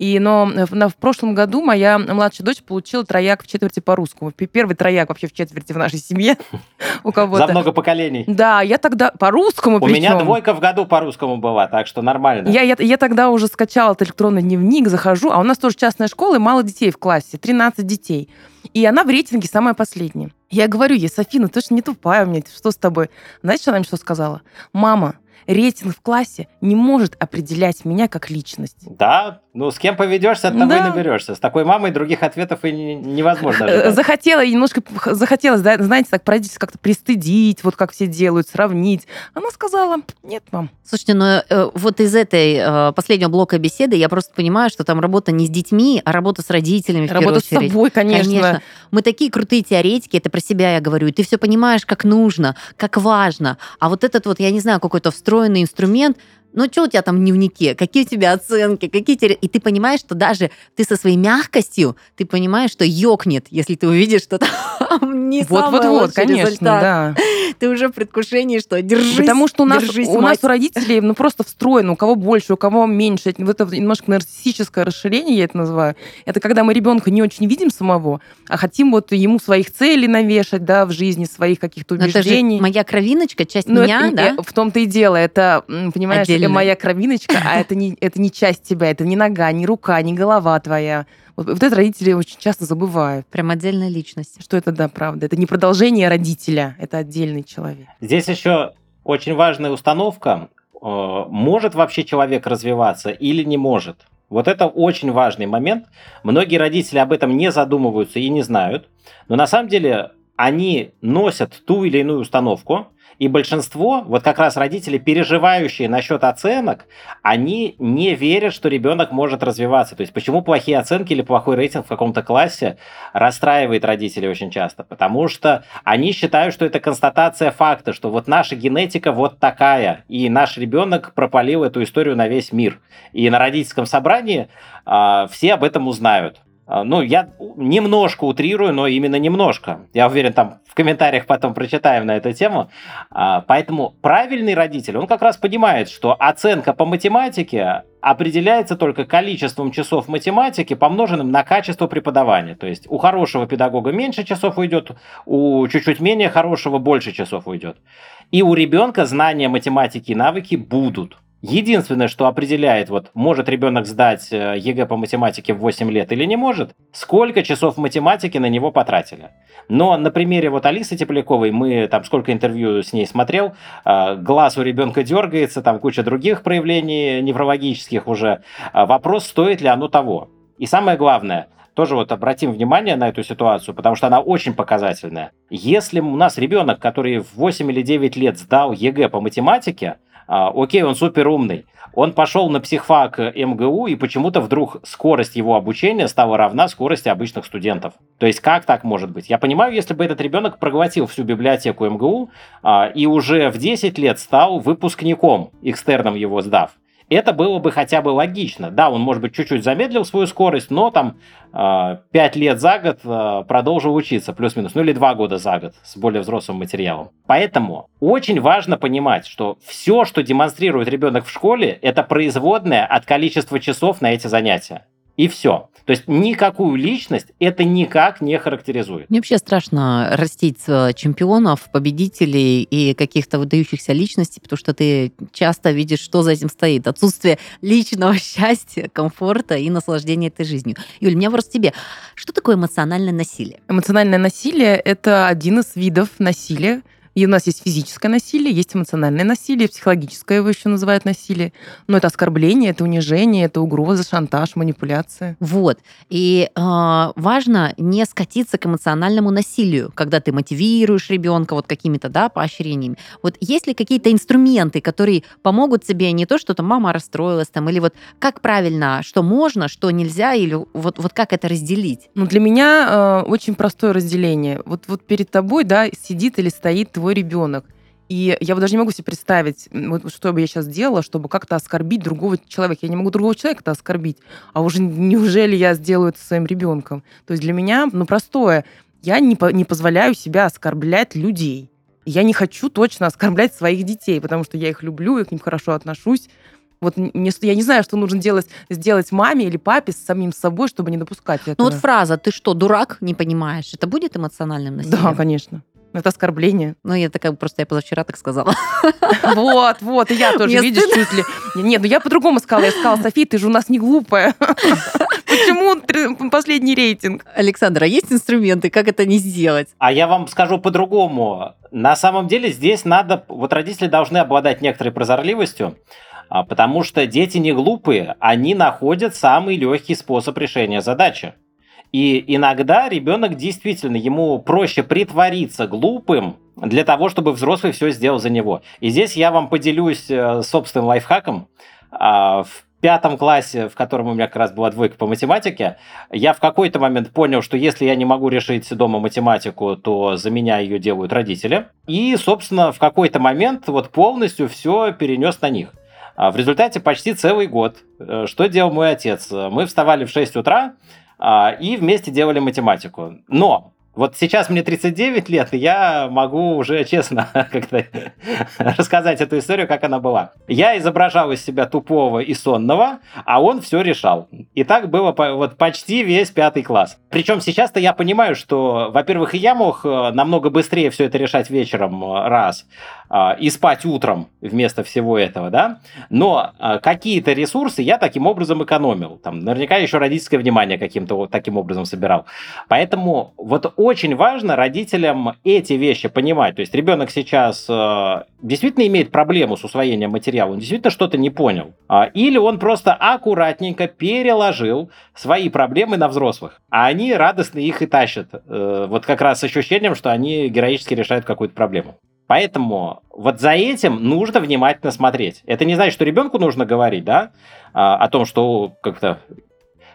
И, но в, в прошлом году моя младшая дочь получила трояк в четверти по-русскому. Первый трояк вообще в четверти в нашей семье у кого-то. За много поколений. Да, я тогда по-русскому У меня двойка в году по-русскому была, так что нормально. Я, я, я тогда уже скачала этот электронный дневник, захожу, а у нас тоже частная школа и мало детей в классе, 13 детей. И она в рейтинге самая последняя. Я говорю ей, Софина, ты же не тупая у меня, что с тобой? Знаете, что она мне что сказала? Мама, рейтинг в классе не может определять меня как личность. Да, ну с кем поведешься, от того да. и наберешься. С такой мамой других ответов и невозможно. Ожидать. Захотела немножко, захотелось, да, знаете, так родителей как-то пристыдить, вот как все делают, сравнить. Она сказала, нет, мам. Слушайте, ну э, вот из этой э, последнего блока беседы я просто понимаю, что там работа не с детьми, а работа с родителями в Работа с собой, конечно. конечно. Мы такие крутые теоретики, это про себя я говорю, и ты все понимаешь, как нужно, как важно. А вот этот вот, я не знаю, какой-то встроенный инструмент, ну что у тебя там в дневнике, какие у тебя оценки, какие тебе... И ты понимаешь, что даже ты со своей мягкостью, ты понимаешь, что ёкнет, если ты увидишь, что там не вот, самый вот, вот, конечно, результат. да. Ты уже в предвкушении, что держись, Потому что у нас, держись, у нас у родителей ну, просто встроено, у кого больше, у кого меньше. Это, это немножко нарциссическое расширение, я это называю. Это когда мы ребенка не очень видим самого, а хотим вот ему своих целей навешать, да, в жизни, своих каких-то убеждений. Но это же моя кровиночка, часть Но меня, это, да? В том-то и дело. Это, понимаешь, Отдельно. Моя кровиночка, а это не, это не часть тебя, это не нога, не рука, не голова твоя. Вот, вот это родители очень часто забывают. Прям отдельная личность. Что это, да, правда. Это не продолжение родителя, это отдельный человек. Здесь еще очень важная установка. Э, может вообще человек развиваться или не может? Вот это очень важный момент. Многие родители об этом не задумываются и не знают. Но на самом деле они носят ту или иную установку, и большинство, вот как раз родители, переживающие насчет оценок, они не верят, что ребенок может развиваться. То есть почему плохие оценки или плохой рейтинг в каком-то классе расстраивает родителей очень часто? Потому что они считают, что это констатация факта, что вот наша генетика вот такая, и наш ребенок пропалил эту историю на весь мир. И на родительском собрании э, все об этом узнают. А, ну, я немножко утрирую, но именно немножко. Я уверен, там в комментариях потом прочитаем на эту тему. А, поэтому правильный родитель, он как раз понимает, что оценка по математике определяется только количеством часов математики, помноженным на качество преподавания. То есть у хорошего педагога меньше часов уйдет, у чуть-чуть менее хорошего больше часов уйдет. И у ребенка знания математики и навыки будут. Единственное, что определяет, вот может ребенок сдать э, ЕГЭ по математике в 8 лет или не может, сколько часов математики на него потратили. Но на примере вот Алисы Тепляковой, мы там сколько интервью с ней смотрел, э, глаз у ребенка дергается, там куча других проявлений неврологических уже. Э, вопрос, стоит ли оно того. И самое главное, тоже вот обратим внимание на эту ситуацию, потому что она очень показательная. Если у нас ребенок, который в 8 или 9 лет сдал ЕГЭ по математике, а, окей, он супер умный. Он пошел на психфак МГУ, и почему-то вдруг скорость его обучения стала равна скорости обычных студентов. То есть как так может быть? Я понимаю, если бы этот ребенок проглотил всю библиотеку МГУ а, и уже в 10 лет стал выпускником, экстерном его сдав, это было бы хотя бы логично. Да, он, может быть, чуть-чуть замедлил свою скорость, но там э, 5 лет за год э, продолжил учиться, плюс-минус, ну или 2 года за год с более взрослым материалом. Поэтому очень важно понимать, что все, что демонстрирует ребенок в школе, это производное от количества часов на эти занятия. И все. То есть никакую личность это никак не характеризует. Мне вообще страшно растить э, чемпионов, победителей и каких-то выдающихся личностей, потому что ты часто видишь, что за этим стоит. Отсутствие личного счастья, комфорта и наслаждения этой жизнью. Юль, у меня вопрос тебе. Что такое эмоциональное насилие? Эмоциональное насилие – это один из видов насилия, и у нас есть физическое насилие, есть эмоциональное насилие, психологическое его еще называют насилие. Но это оскорбление, это унижение, это угроза, шантаж, манипуляция. Вот. И э, важно не скатиться к эмоциональному насилию, когда ты мотивируешь ребенка вот какими-то да, поощрениями. Вот есть ли какие-то инструменты, которые помогут тебе не то, что там мама расстроилась, там, или вот как правильно, что можно, что нельзя, или вот, вот как это разделить? Ну, для меня э, очень простое разделение. Вот, вот перед тобой, да, сидит или стоит твой твой ребенок. И я вот даже не могу себе представить, вот что бы я сейчас делала, чтобы как-то оскорбить другого человека. Я не могу другого человека-то оскорбить. А уже неужели я сделаю это своим ребенком? То есть для меня, ну, простое. Я не, по, не позволяю себя оскорблять людей. Я не хочу точно оскорблять своих детей, потому что я их люблю, я к ним хорошо отношусь. Вот мне, я не знаю, что нужно делать, сделать маме или папе с самим собой, чтобы не допускать этого. Ну вот фраза «ты что, дурак?» не понимаешь, это будет эмоциональным насилием? Да, конечно. Это оскорбление. Ну, я такая, просто я позавчера так сказала. Вот, вот, и я тоже, видишь, чуть ли... Нет, ну я по-другому сказала. Я сказала, София, ты же у нас не глупая. Почему последний рейтинг? Александра, есть инструменты, как это не сделать? А я вам скажу по-другому. На самом деле здесь надо... Вот родители должны обладать некоторой прозорливостью, а, потому что дети не глупые, они находят самый легкий способ решения задачи. И иногда ребенок действительно, ему проще притвориться глупым для того, чтобы взрослый все сделал за него. И здесь я вам поделюсь э, собственным лайфхаком. А, в пятом классе, в котором у меня как раз была двойка по математике, я в какой-то момент понял, что если я не могу решить дома математику, то за меня ее делают родители. И, собственно, в какой-то момент вот полностью все перенес на них. А в результате почти целый год. Э, что делал мой отец? Мы вставали в 6 утра, и вместе делали математику. Но вот сейчас мне 39 лет, и я могу уже честно как-то рассказать эту историю, как она была. Я изображал из себя тупого и сонного, а он все решал. И так было вот почти весь пятый класс. Причем сейчас-то я понимаю, что, во-первых, и я мог э, намного быстрее все это решать вечером э, раз, а, и спать утром вместо всего этого, да, но а, какие-то ресурсы я таким образом экономил. Там наверняка еще родительское внимание каким-то вот таким образом собирал. Поэтому вот очень важно родителям эти вещи понимать. То есть ребенок сейчас э, действительно имеет проблему с усвоением материала, он действительно что-то не понял. Или он просто аккуратненько переложил свои проблемы на взрослых, а они радостно их и тащат. Э, вот как раз с ощущением, что они героически решают какую-то проблему. Поэтому вот за этим нужно внимательно смотреть. Это не значит, что ребенку нужно говорить, да, а, о том, что как-то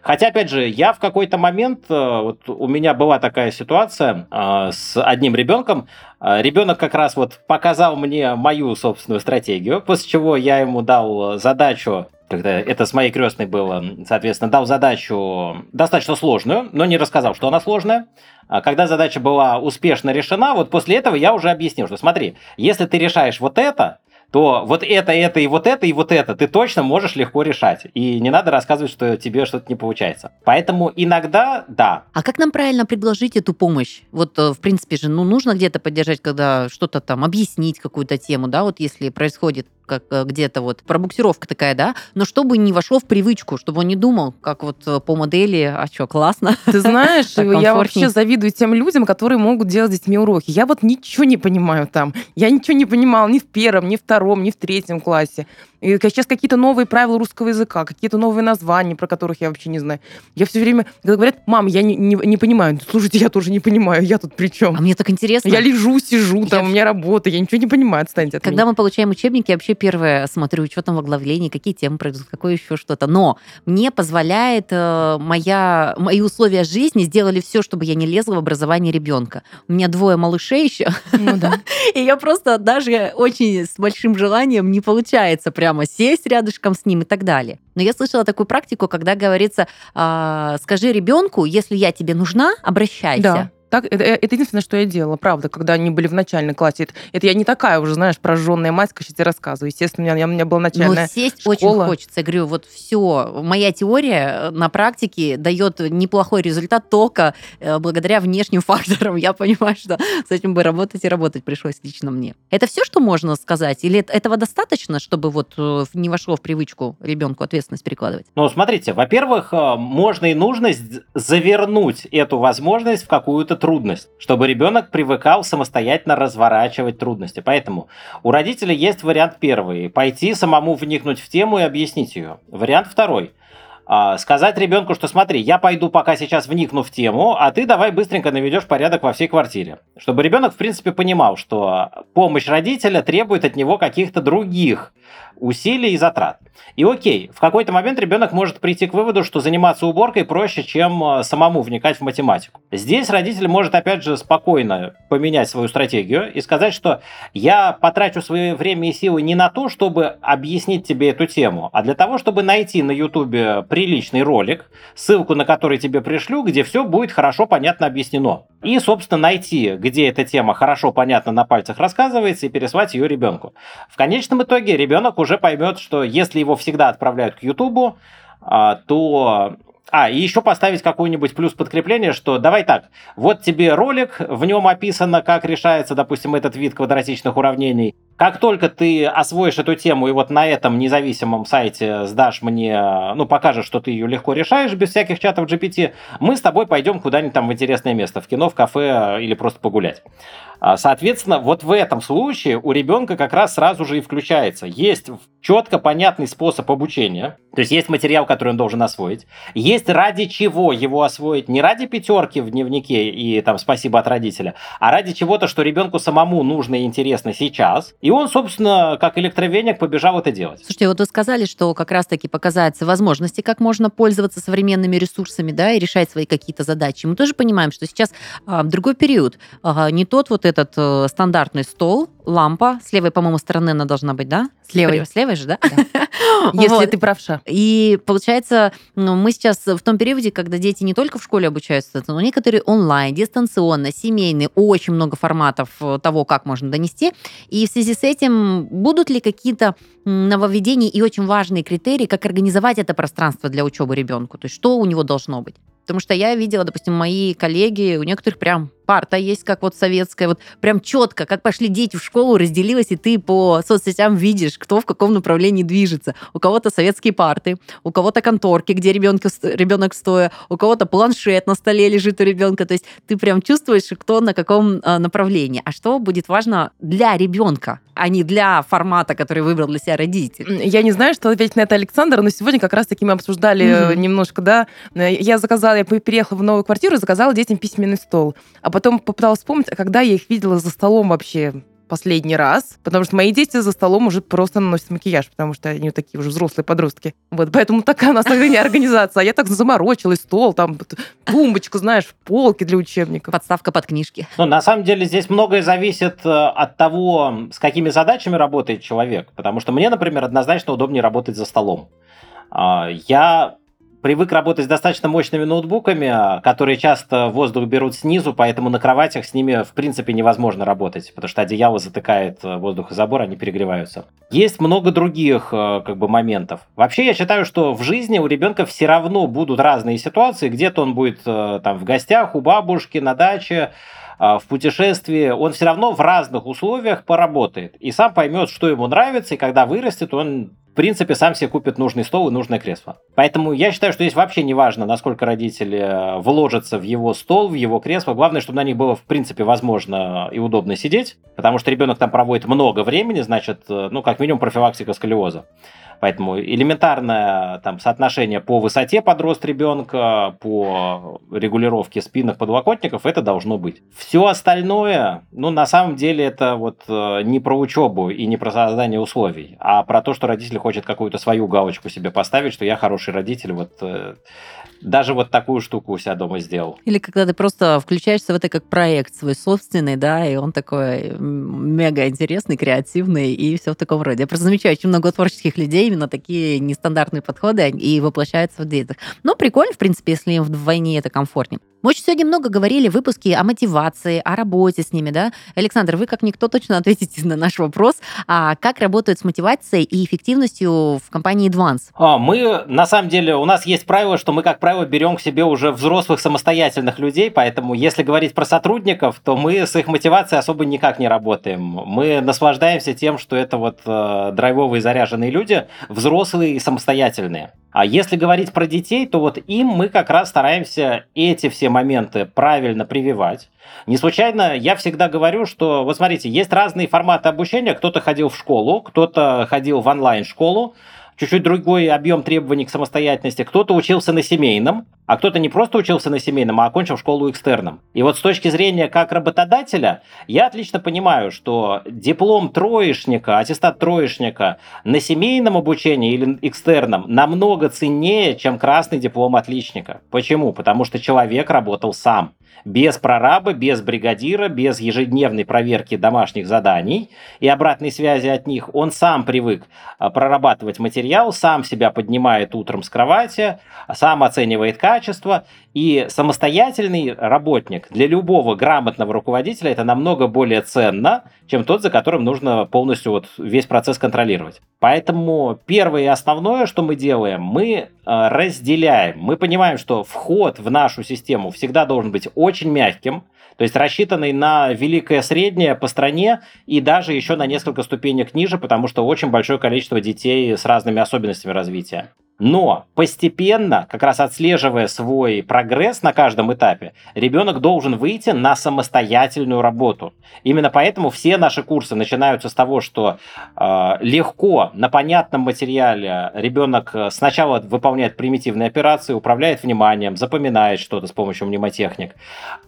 Хотя, опять же, я в какой-то момент, э, вот у меня была такая ситуация э, с одним ребенком. Э, ребенок как раз вот показал мне мою собственную стратегию, после чего я ему дал задачу когда это с моей крестной было, соответственно, дал задачу достаточно сложную, но не рассказал, что она сложная. А когда задача была успешно решена, вот после этого я уже объяснил, что смотри, если ты решаешь вот это, то вот это, это и вот это и вот это ты точно можешь легко решать. И не надо рассказывать, что тебе что-то не получается. Поэтому иногда да. А как нам правильно предложить эту помощь? Вот, э, в принципе же, ну, нужно где-то поддержать, когда что-то там, объяснить какую-то тему, да, вот если происходит как э, где-то вот пробуксировка такая, да, но чтобы не вошло в привычку, чтобы он не думал, как вот э, по модели, а что, классно. Ты знаешь, я вообще завидую тем людям, которые могут делать с детьми уроки. Я вот ничего не понимаю там. Я ничего не понимала ни в первом, ни в втором, ни в третьем классе. И сейчас какие-то новые правила русского языка, какие-то новые названия, про которых я вообще не знаю. Я все время, когда говорят, мам, я не, не, не понимаю. Слушайте, я тоже не понимаю, я тут при чем? А мне так интересно. Я лежу, сижу, там, я... у меня работа, я ничего не понимаю, отстаньте от Когда меня. мы получаем учебники, я вообще первое смотрю, что там в оглавлении, какие темы пройдут, какое еще что-то. Но мне позволяет э, моя, мои условия жизни сделали все, чтобы я не лезла в образование ребенка. У меня двое малышей еще. Ну да. И я просто даже очень с большим желанием не получается прямо сесть рядышком с ним и так далее. Но я слышала такую практику, когда говорится, э, скажи ребенку, если я тебе нужна, обращайся. Да. Так, это, э, это единственное, что я делала, правда, когда они были в начальной классе. Это, это я не такая уже, знаешь, прожженная мать, сейчас тебе рассказываю. Естественно, у меня, у меня была начальная Но сесть школа. очень хочется. Я говорю, вот все. Моя теория на практике дает неплохой результат только э, благодаря внешним факторам. Я понимаю, что с этим бы работать и работать пришлось лично мне. Это все, что можно сказать? Или этого достаточно, чтобы вот э, не вошло в привычку ребенку ответственность перекладывать? Ну, смотрите, во-первых, можно и нужно завернуть эту возможность в какую-то трудность, чтобы ребенок привыкал самостоятельно разворачивать трудности. Поэтому у родителей есть вариант первый – пойти самому вникнуть в тему и объяснить ее. Вариант второй а, – сказать ребенку, что смотри, я пойду пока сейчас вникну в тему, а ты давай быстренько наведешь порядок во всей квартире. Чтобы ребенок, в принципе, понимал, что помощь родителя требует от него каких-то других усилий и затрат. И окей, в какой-то момент ребенок может прийти к выводу, что заниматься уборкой проще, чем э, самому вникать в математику. Здесь родитель может, опять же, спокойно поменять свою стратегию и сказать, что я потрачу свое время и силы не на то, чтобы объяснить тебе эту тему, а для того, чтобы найти на ютубе приличный ролик, ссылку на который тебе пришлю, где все будет хорошо, понятно объяснено. И, собственно, найти, где эта тема хорошо, понятно на пальцах рассказывается, и переслать ее ребенку. В конечном итоге ребенок уже поймет, что если его всегда отправляют к Ютубу, а, то а, и еще поставить какой-нибудь плюс подкрепление, что давай так, вот тебе ролик, в нем описано, как решается, допустим, этот вид квадратичных уравнений. Как только ты освоишь эту тему и вот на этом независимом сайте сдашь мне, ну, покажешь, что ты ее легко решаешь без всяких чатов GPT, мы с тобой пойдем куда-нибудь там в интересное место, в кино, в кафе или просто погулять. А, соответственно, вот в этом случае у ребенка как раз сразу же и включается. Есть четко понятный способ обучения, то есть есть материал, который он должен освоить, есть ради чего его освоить, не ради пятерки в дневнике и там спасибо от родителя, а ради чего-то, что ребенку самому нужно и интересно сейчас, и он, собственно, как электровеник побежал это делать. Слушайте, вот вы сказали, что как раз-таки показать возможности, как можно пользоваться современными ресурсами, да, и решать свои какие-то задачи. Мы тоже понимаем, что сейчас а, другой период, а, не тот вот этот э, стандартный стол, лампа. С левой, по-моему, стороны она должна быть, да? С левой. С левой же, да? Если ты правша. И получается, ну, мы сейчас в том периоде, когда дети не только в школе обучаются, но некоторые онлайн, дистанционно, семейные, очень много форматов э, того, как можно донести. И в связи с этим будут ли какие-то нововведения и очень важные критерии, как организовать это пространство для учебы ребенку? То есть что у него должно быть? Потому что я видела, допустим, мои коллеги, у некоторых прям парта есть, как вот советская, вот прям четко, как пошли дети в школу, разделилась, и ты по соцсетям видишь, кто в каком направлении движется. У кого-то советские парты, у кого-то конторки, где ребенка, ребенок стоя, у кого-то планшет на столе лежит у ребенка. То есть ты прям чувствуешь, кто на каком а, направлении. А что будет важно для ребенка, а не для формата, который выбрал для себя родитель? Я не знаю, что ответить на это Александр, но сегодня как раз-таки мы обсуждали mm-hmm. немножко, да. Я заказала, я переехала в новую квартиру, заказала детям письменный стол. А потом попыталась вспомнить, а когда я их видела за столом вообще последний раз, потому что мои дети за столом уже просто наносят макияж, потому что они такие уже взрослые подростки. Вот, поэтому такая у нас не организация. А я так заморочилась, стол, там, тумбочку, знаешь, полки для учебников. Подставка под книжки. Ну, на самом деле, здесь многое зависит э, от того, с какими задачами работает человек. Потому что мне, например, однозначно удобнее работать за столом. А, я привык работать с достаточно мощными ноутбуками, которые часто воздух берут снизу, поэтому на кроватях с ними в принципе невозможно работать, потому что одеяло затыкает э, воздух из забора, они перегреваются. Есть много других э, как бы моментов. Вообще я считаю, что в жизни у ребенка все равно будут разные ситуации, где-то он будет э, там в гостях у бабушки на даче, в путешествии, он все равно в разных условиях поработает и сам поймет, что ему нравится, и когда вырастет, он в принципе, сам себе купит нужный стол и нужное кресло. Поэтому я считаю, что здесь вообще не важно, насколько родители э, вложатся в его стол, в его кресло. Главное, чтобы на них было, в принципе, возможно и удобно сидеть, потому что ребенок там проводит много времени, значит, э, ну, как минимум, профилактика сколиоза. Поэтому элементарное там, соотношение по высоте подрост ребенка, по регулировке спинных подлокотников, это должно быть. Все остальное, ну, на самом деле, это вот э, не про учебу и не про создание условий, а про то, что родитель хочет какую-то свою галочку себе поставить, что я хороший родитель, вот э, даже вот такую штуку у себя дома сделал. Или когда ты просто включаешься в это как проект свой собственный, да, и он такой мега интересный, креативный и все в таком роде. Я просто замечаю очень много творческих людей, именно такие нестандартные подходы и воплощаются в детях. Но прикольно, в принципе, если им вдвойне это комфортнее. Мы очень сегодня много говорили в выпуске о мотивации, о работе с ними, да? Александр, вы как никто точно ответите на наш вопрос. А как работают с мотивацией и эффективностью в компании Advance? А, мы, на самом деле, у нас есть правило, что мы, как правило, берем к себе уже взрослых самостоятельных людей, поэтому если говорить про сотрудников, то мы с их мотивацией особо никак не работаем. Мы наслаждаемся тем, что это вот э, драйвовые заряженные люди, взрослые и самостоятельные. А если говорить про детей, то вот им мы как раз стараемся эти все моменты правильно прививать. Не случайно я всегда говорю, что, вот смотрите, есть разные форматы обучения. Кто-то ходил в школу, кто-то ходил в онлайн-школу, чуть-чуть другой объем требований к самостоятельности. Кто-то учился на семейном, а кто-то не просто учился на семейном, а окончил школу экстерном. И вот с точки зрения как работодателя, я отлично понимаю, что диплом троечника, аттестат троечника на семейном обучении или экстерном намного ценнее, чем красный диплом отличника. Почему? Потому что человек работал сам без прораба, без бригадира, без ежедневной проверки домашних заданий и обратной связи от них. Он сам привык а, прорабатывать материал, сам себя поднимает утром с кровати, сам оценивает качество. И самостоятельный работник для любого грамотного руководителя это намного более ценно, чем тот, за которым нужно полностью вот весь процесс контролировать. Поэтому первое и основное, что мы делаем, мы а, разделяем. Мы понимаем, что вход в нашу систему всегда должен быть очень мягким, то есть рассчитанный на великое среднее по стране и даже еще на несколько ступенек ниже, потому что очень большое количество детей с разными особенностями развития. Но постепенно, как раз отслеживая свой прогресс на каждом этапе, ребенок должен выйти на самостоятельную работу. Именно поэтому все наши курсы начинаются с того, что э, легко на понятном материале ребенок сначала выполняет примитивные операции, управляет вниманием, запоминает что-то с помощью мнемотехник.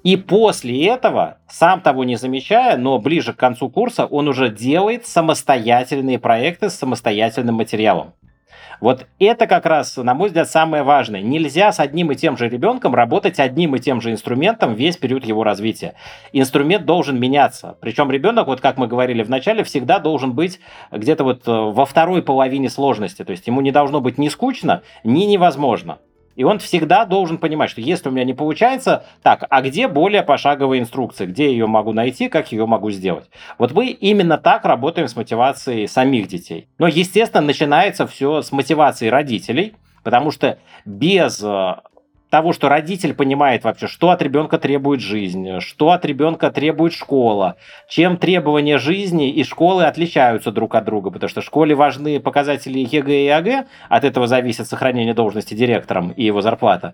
И после этого, сам того не замечая, но ближе к концу курса, он уже делает самостоятельные проекты с самостоятельным материалом. Вот это как раз, на мой взгляд, самое важное. Нельзя с одним и тем же ребенком работать одним и тем же инструментом весь период его развития. Инструмент должен меняться. Причем ребенок, вот как мы говорили в начале, всегда должен быть где-то вот э, во второй половине сложности. То есть ему не должно быть ни скучно, ни невозможно. И он всегда должен понимать, что если у меня не получается, так, а где более пошаговая инструкция, где ее могу найти, как ее могу сделать. Вот мы именно так работаем с мотивацией самих детей. Но, естественно, начинается все с мотивации родителей, потому что без э, того, что родитель понимает вообще, что от ребенка требует жизнь, что от ребенка требует школа, чем требования жизни и школы отличаются друг от друга, потому что в школе важны показатели ЕГЭ и ОГЭ, от этого зависит сохранение должности директором и его зарплата.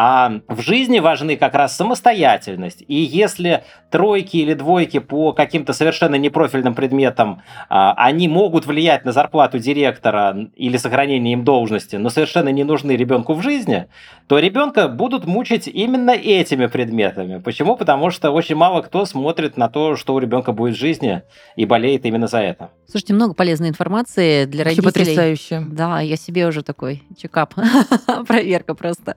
А в жизни важны как раз самостоятельность. И если тройки или двойки по каким-то совершенно непрофильным предметам, а, они могут влиять на зарплату директора или сохранение им должности, но совершенно не нужны ребенку в жизни, то ребенка будут мучить именно этими предметами. Почему? Потому что очень мало кто смотрит на то, что у ребенка будет в жизни и болеет именно за это. Слушайте, много полезной информации для родителей. потрясающе. Да, я себе уже такой чекап, проверка просто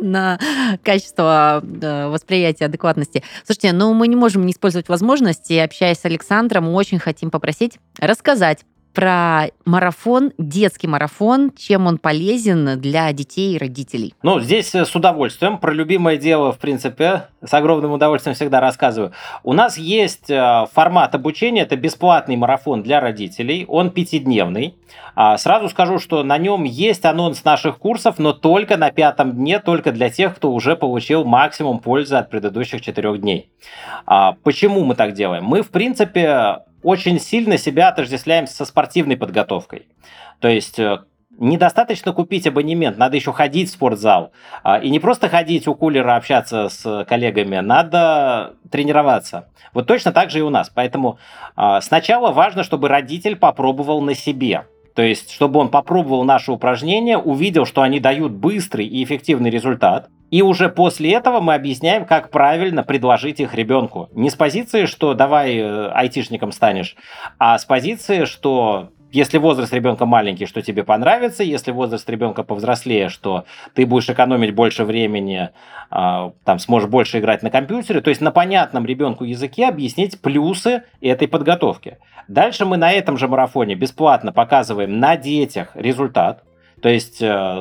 на качество восприятия адекватности. Слушайте, ну мы не можем не использовать возможности, общаясь с Александром, мы очень хотим попросить рассказать про марафон, детский марафон, чем он полезен для детей и родителей. Ну, здесь э, с удовольствием. Про любимое дело, в принципе, с огромным удовольствием всегда рассказываю. У нас есть э, формат обучения, это бесплатный марафон для родителей, он пятидневный. А, сразу скажу, что на нем есть анонс наших курсов, но только на пятом дне, только для тех, кто уже получил максимум пользы от предыдущих четырех дней. А, почему мы так делаем? Мы, в принципе, очень сильно себя отождествляем со спортивной подготовкой. То есть э, недостаточно купить абонемент, надо еще ходить в спортзал. А, и не просто ходить у кулера общаться с коллегами, надо тренироваться. Вот точно так же и у нас. Поэтому а, сначала важно, чтобы родитель попробовал на себе. То есть, чтобы он попробовал наши упражнения, увидел, что они дают быстрый и эффективный результат, и уже после этого мы объясняем, как правильно предложить их ребенку. Не с позиции, что давай э, айтишником станешь, а с позиции, что если возраст ребенка маленький, что тебе понравится, если возраст ребенка повзрослее, что ты будешь экономить больше времени, а, там сможешь больше играть на компьютере, то есть на понятном ребенку языке объяснить плюсы этой подготовки. Дальше мы на этом же марафоне бесплатно показываем на детях результат, то есть э,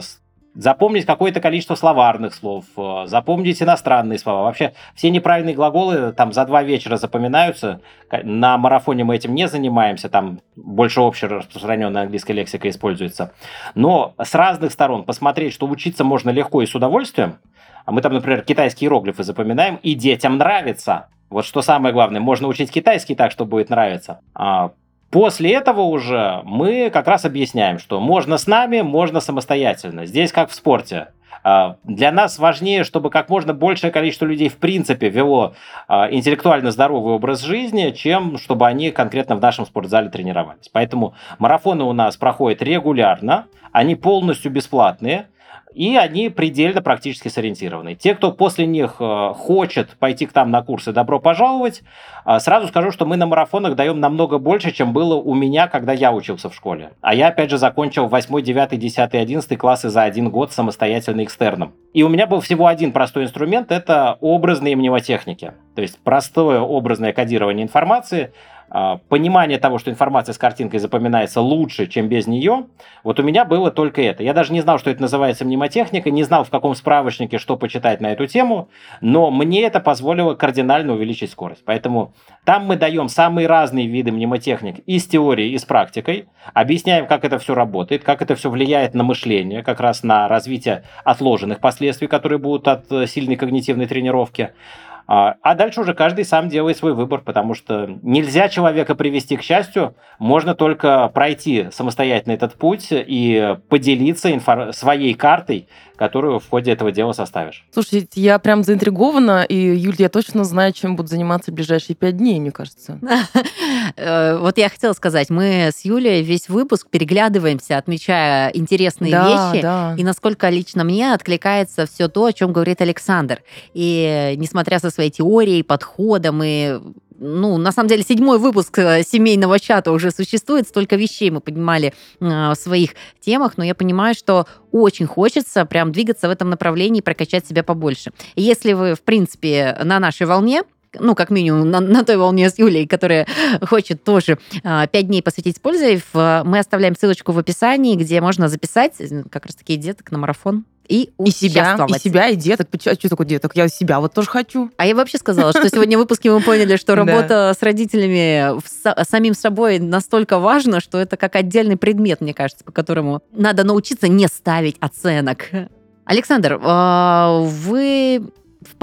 запомнить какое-то количество словарных слов, э, запомнить иностранные слова. Вообще все неправильные глаголы там за два вечера запоминаются. На марафоне мы этим не занимаемся, там больше общераспространенная английская лексика используется. Но с разных сторон посмотреть, что учиться можно легко и с удовольствием, а мы там, например, китайские иероглифы запоминаем, и детям нравится. Вот что самое главное, можно учить китайский так, что будет нравиться. А После этого уже мы как раз объясняем, что можно с нами, можно самостоятельно. Здесь как в спорте. А, для нас важнее, чтобы как можно большее количество людей в принципе вело а, интеллектуально здоровый образ жизни, чем чтобы они конкретно в нашем спортзале тренировались. Поэтому марафоны у нас проходят регулярно, они полностью бесплатные и они предельно практически сориентированы. Те, кто после них э, хочет пойти к нам на курсы, добро пожаловать. А, сразу скажу, что мы на марафонах даем намного больше, чем было у меня, когда я учился в школе. А я, опять же, закончил 8, 9, 10, 11 классы за один год самостоятельно экстерном. И у меня был всего один простой инструмент – это образные мнемотехники. То есть простое образное кодирование информации – понимание того, что информация с картинкой запоминается лучше, чем без нее, вот у меня было только это. Я даже не знал, что это называется мнемотехника, не знал, в каком справочнике что почитать на эту тему, но мне это позволило кардинально увеличить скорость. Поэтому там мы даем самые разные виды мнемотехник и с теорией, и с практикой, объясняем, как это все работает, как это все влияет на мышление, как раз на развитие отложенных последствий, которые будут от э, сильной когнитивной тренировки. А, а дальше уже каждый сам делает свой выбор, потому что нельзя человека привести к счастью, можно только пройти самостоятельно этот путь и поделиться инфор- своей картой, которую в ходе этого дела составишь. Слушайте, я прям заинтригована, и, Юль, я точно знаю, чем буду заниматься в ближайшие пять дней, мне кажется. Э, вот я хотела сказать, мы с Юлей весь выпуск переглядываемся, отмечая интересные вещи, и насколько лично мне откликается все то, о чем говорит Александр. И несмотря со своей теорией, подходом и ну, на самом деле, седьмой выпуск э, семейного чата уже существует, столько вещей мы поднимали э, в своих темах, но я понимаю, что очень хочется прям двигаться в этом направлении и прокачать себя побольше. Если вы, в принципе, на нашей волне, ну, как минимум, на, на той волне с Юлей, которая хочет тоже пять дней посвятить пользе, мы оставляем ссылочку в описании, где можно записать э, как раз-таки деток на марафон и И себя, и себя, и деток. А что такое деток? Я себя вот тоже хочу. А я вообще сказала, что сегодня в выпуске мы поняли, что работа с родителями самим собой настолько важна, что это как отдельный предмет, мне кажется, по которому надо научиться не ставить оценок. Александр, а, вы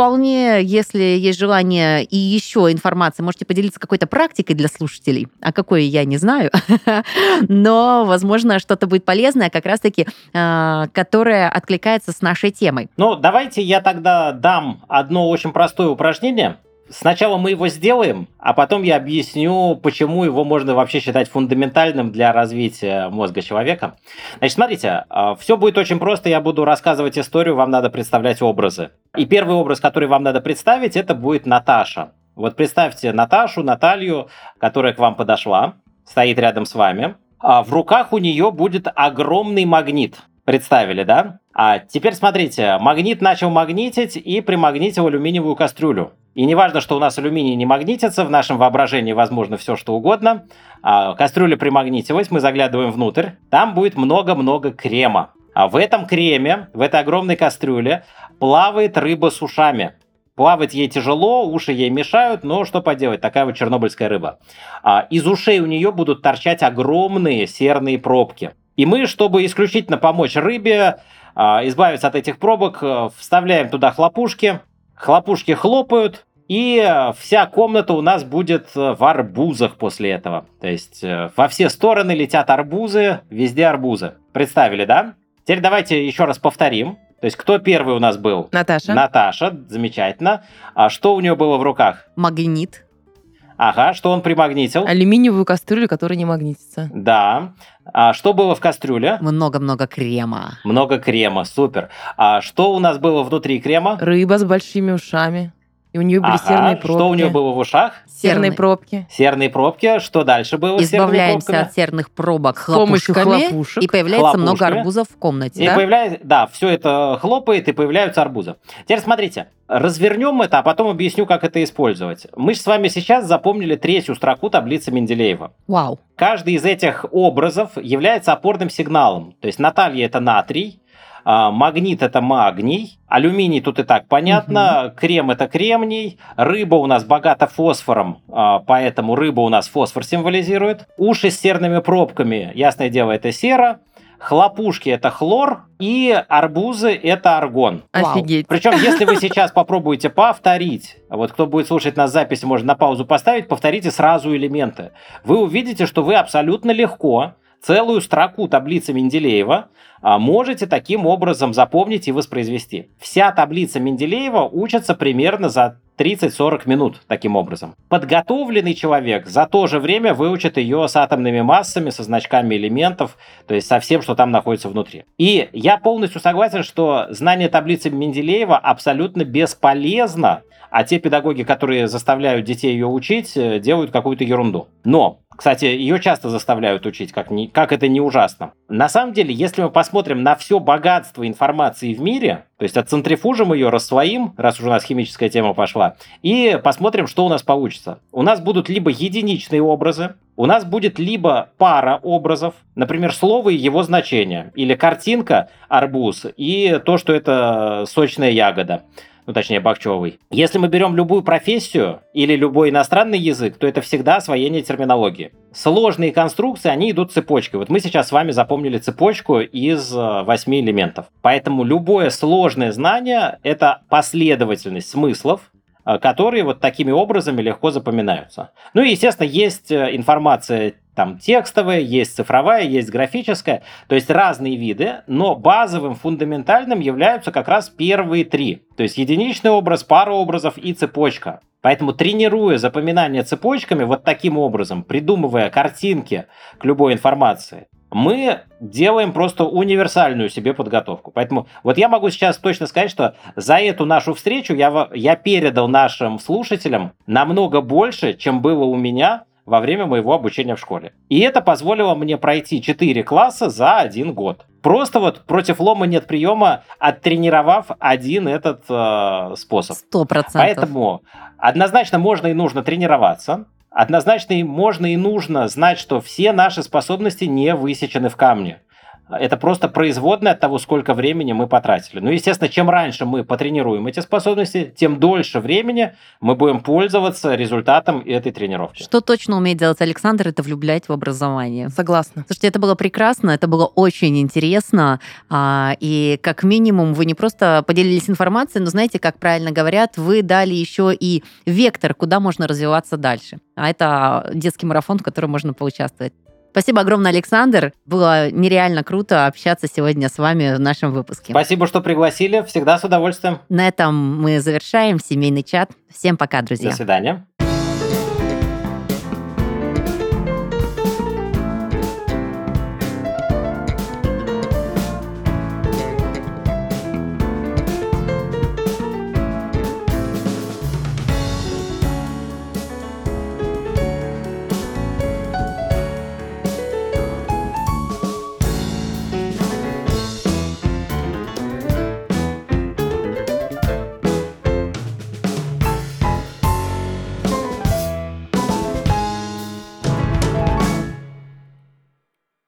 вполне, если есть желание и еще информация, можете поделиться какой-то практикой для слушателей, а какой я не знаю, но, возможно, что-то будет полезное, как раз-таки, а, которое откликается с нашей темой. Ну, давайте я тогда дам одно очень простое упражнение, Сначала мы его сделаем, а потом я объясню, почему его можно вообще считать фундаментальным для развития мозга человека. Значит, смотрите, а, все будет очень просто. Я буду рассказывать историю, вам надо представлять образы. И первый образ, который вам надо представить, это будет Наташа. Вот представьте Наташу, Наталью, которая к вам подошла, стоит рядом с вами. А в руках у нее будет огромный магнит. Представили, да? А теперь смотрите, магнит начал магнитить и примагнитил алюминиевую кастрюлю. И не важно, что у нас алюминий не магнитится, в нашем воображении возможно все, что угодно. А, кастрюля примагнитилась, мы заглядываем внутрь, там будет много-много крема. А в этом креме, в этой огромной кастрюле, плавает рыба с ушами. Плавать ей тяжело, уши ей мешают, но что поделать, такая вот чернобыльская рыба. А, из ушей у нее будут торчать огромные серные пробки. И мы, чтобы исключительно помочь рыбе, а, избавиться от этих пробок, э, вставляем туда хлопушки, хлопушки хлопают, и вся комната у нас будет в арбузах после этого. То есть э, во все стороны летят арбузы, везде арбузы. Представили, да? Теперь давайте еще раз повторим. То есть кто первый у нас был? Наташа. Наташа, замечательно. А что у нее было в руках? Магнит. Ага, что он примагнитил? Алюминиевую кастрюлю, которая не магнитится. Да. А что было в кастрюле? Много-много крема. Много крема, супер. А что у нас было внутри крема? Рыба с большими ушами. И у нее были Ага, серные пробки. Что у нее было в ушах? Серные Серный. пробки. Серные пробки. Что дальше было Избавляемся от серных пробок хлопушками, хлопушек. и появляется много Хлопушками. арбузов в комнате. И Да? появляется, да, все это хлопает и появляются арбузы. Теперь смотрите, развернем это, а потом объясню, как это использовать. Мы же с вами сейчас запомнили третью строку таблицы Менделеева. Вау. Каждый из этих образов является опорным сигналом. То есть Наталья это натрий, магнит это магний, алюминий тут и так понятно, крем это кремний, рыба у нас богата фосфором, а, поэтому рыба у нас фосфор символизирует. Уши с серными пробками, ясное дело, это сера. Хлопушки это хлор, и арбузы это аргон. Офигеть. Причем, если вы сейчас попробуете повторить, вот кто будет слушать нас запись, может на паузу поставить, повторите сразу элементы. Вы увидите, что вы абсолютно легко целую строку таблицы Менделеева а, можете таким образом запомнить и воспроизвести. Вся таблица Менделеева учится примерно за 30-40 минут таким образом. Подготовленный человек за то же время выучит ее с атомными массами, со значками элементов, то есть со всем, что там находится внутри. И я полностью согласен, что знание таблицы Менделеева абсолютно бесполезно, а те педагоги, которые заставляют детей ее учить, э, делают какую-то ерунду. Но кстати, ее часто заставляют учить, как, не, как это не ужасно. На самом деле, если мы посмотрим на все богатство информации в мире, то есть отцентрифужим ее, рассвоим, раз уже у нас химическая тема пошла, и посмотрим, что у нас получится. У нас будут либо единичные образы, у нас будет либо пара образов, например, слово и его значение, или картинка арбуз и то, что это сочная ягода ну точнее бахчевый. Если мы берем любую профессию или любой иностранный язык, то это всегда освоение терминологии. Сложные конструкции, они идут цепочкой. Вот мы сейчас с вами запомнили цепочку из э, восьми элементов. Поэтому любое сложное знание – это последовательность смыслов, которые вот такими образами легко запоминаются. Ну и, естественно, есть э, информация там текстовая, есть цифровая, есть графическая, то есть разные виды, но базовым, фундаментальным являются как раз первые три. То есть единичный образ, пара образов и цепочка. Поэтому тренируя запоминание цепочками вот таким образом, придумывая картинки к любой информации, мы делаем просто универсальную себе подготовку. Поэтому вот я могу сейчас точно сказать, что за эту нашу встречу я, я передал нашим слушателям намного больше, чем было у меня во время моего обучения в школе. И это позволило мне пройти 4 класса за один год. Просто вот против лома нет приема, оттренировав один этот э, способ. Сто процентов. Поэтому однозначно можно и нужно тренироваться. Однозначно и можно и нужно знать, что все наши способности не высечены в камне. Это просто производное от того, сколько времени мы потратили. Ну, естественно, чем раньше мы потренируем эти способности, тем дольше времени мы будем пользоваться результатом этой тренировки. Что точно умеет делать Александр, это влюблять в образование. Согласна. Слушайте, это было прекрасно, это было очень интересно. а, И как минимум вы не просто поделились информацией, но знаете, как правильно говорят, вы дали еще и вектор, куда можно развиваться дальше. А это детский марафон, в котором можно поучаствовать. Спасибо огромное, Александр. Было нереально круто общаться сегодня с вами в нашем выпуске. Спасибо, что пригласили. Всегда с удовольствием. На этом мы завершаем семейный чат. Всем пока, друзья. До свидания.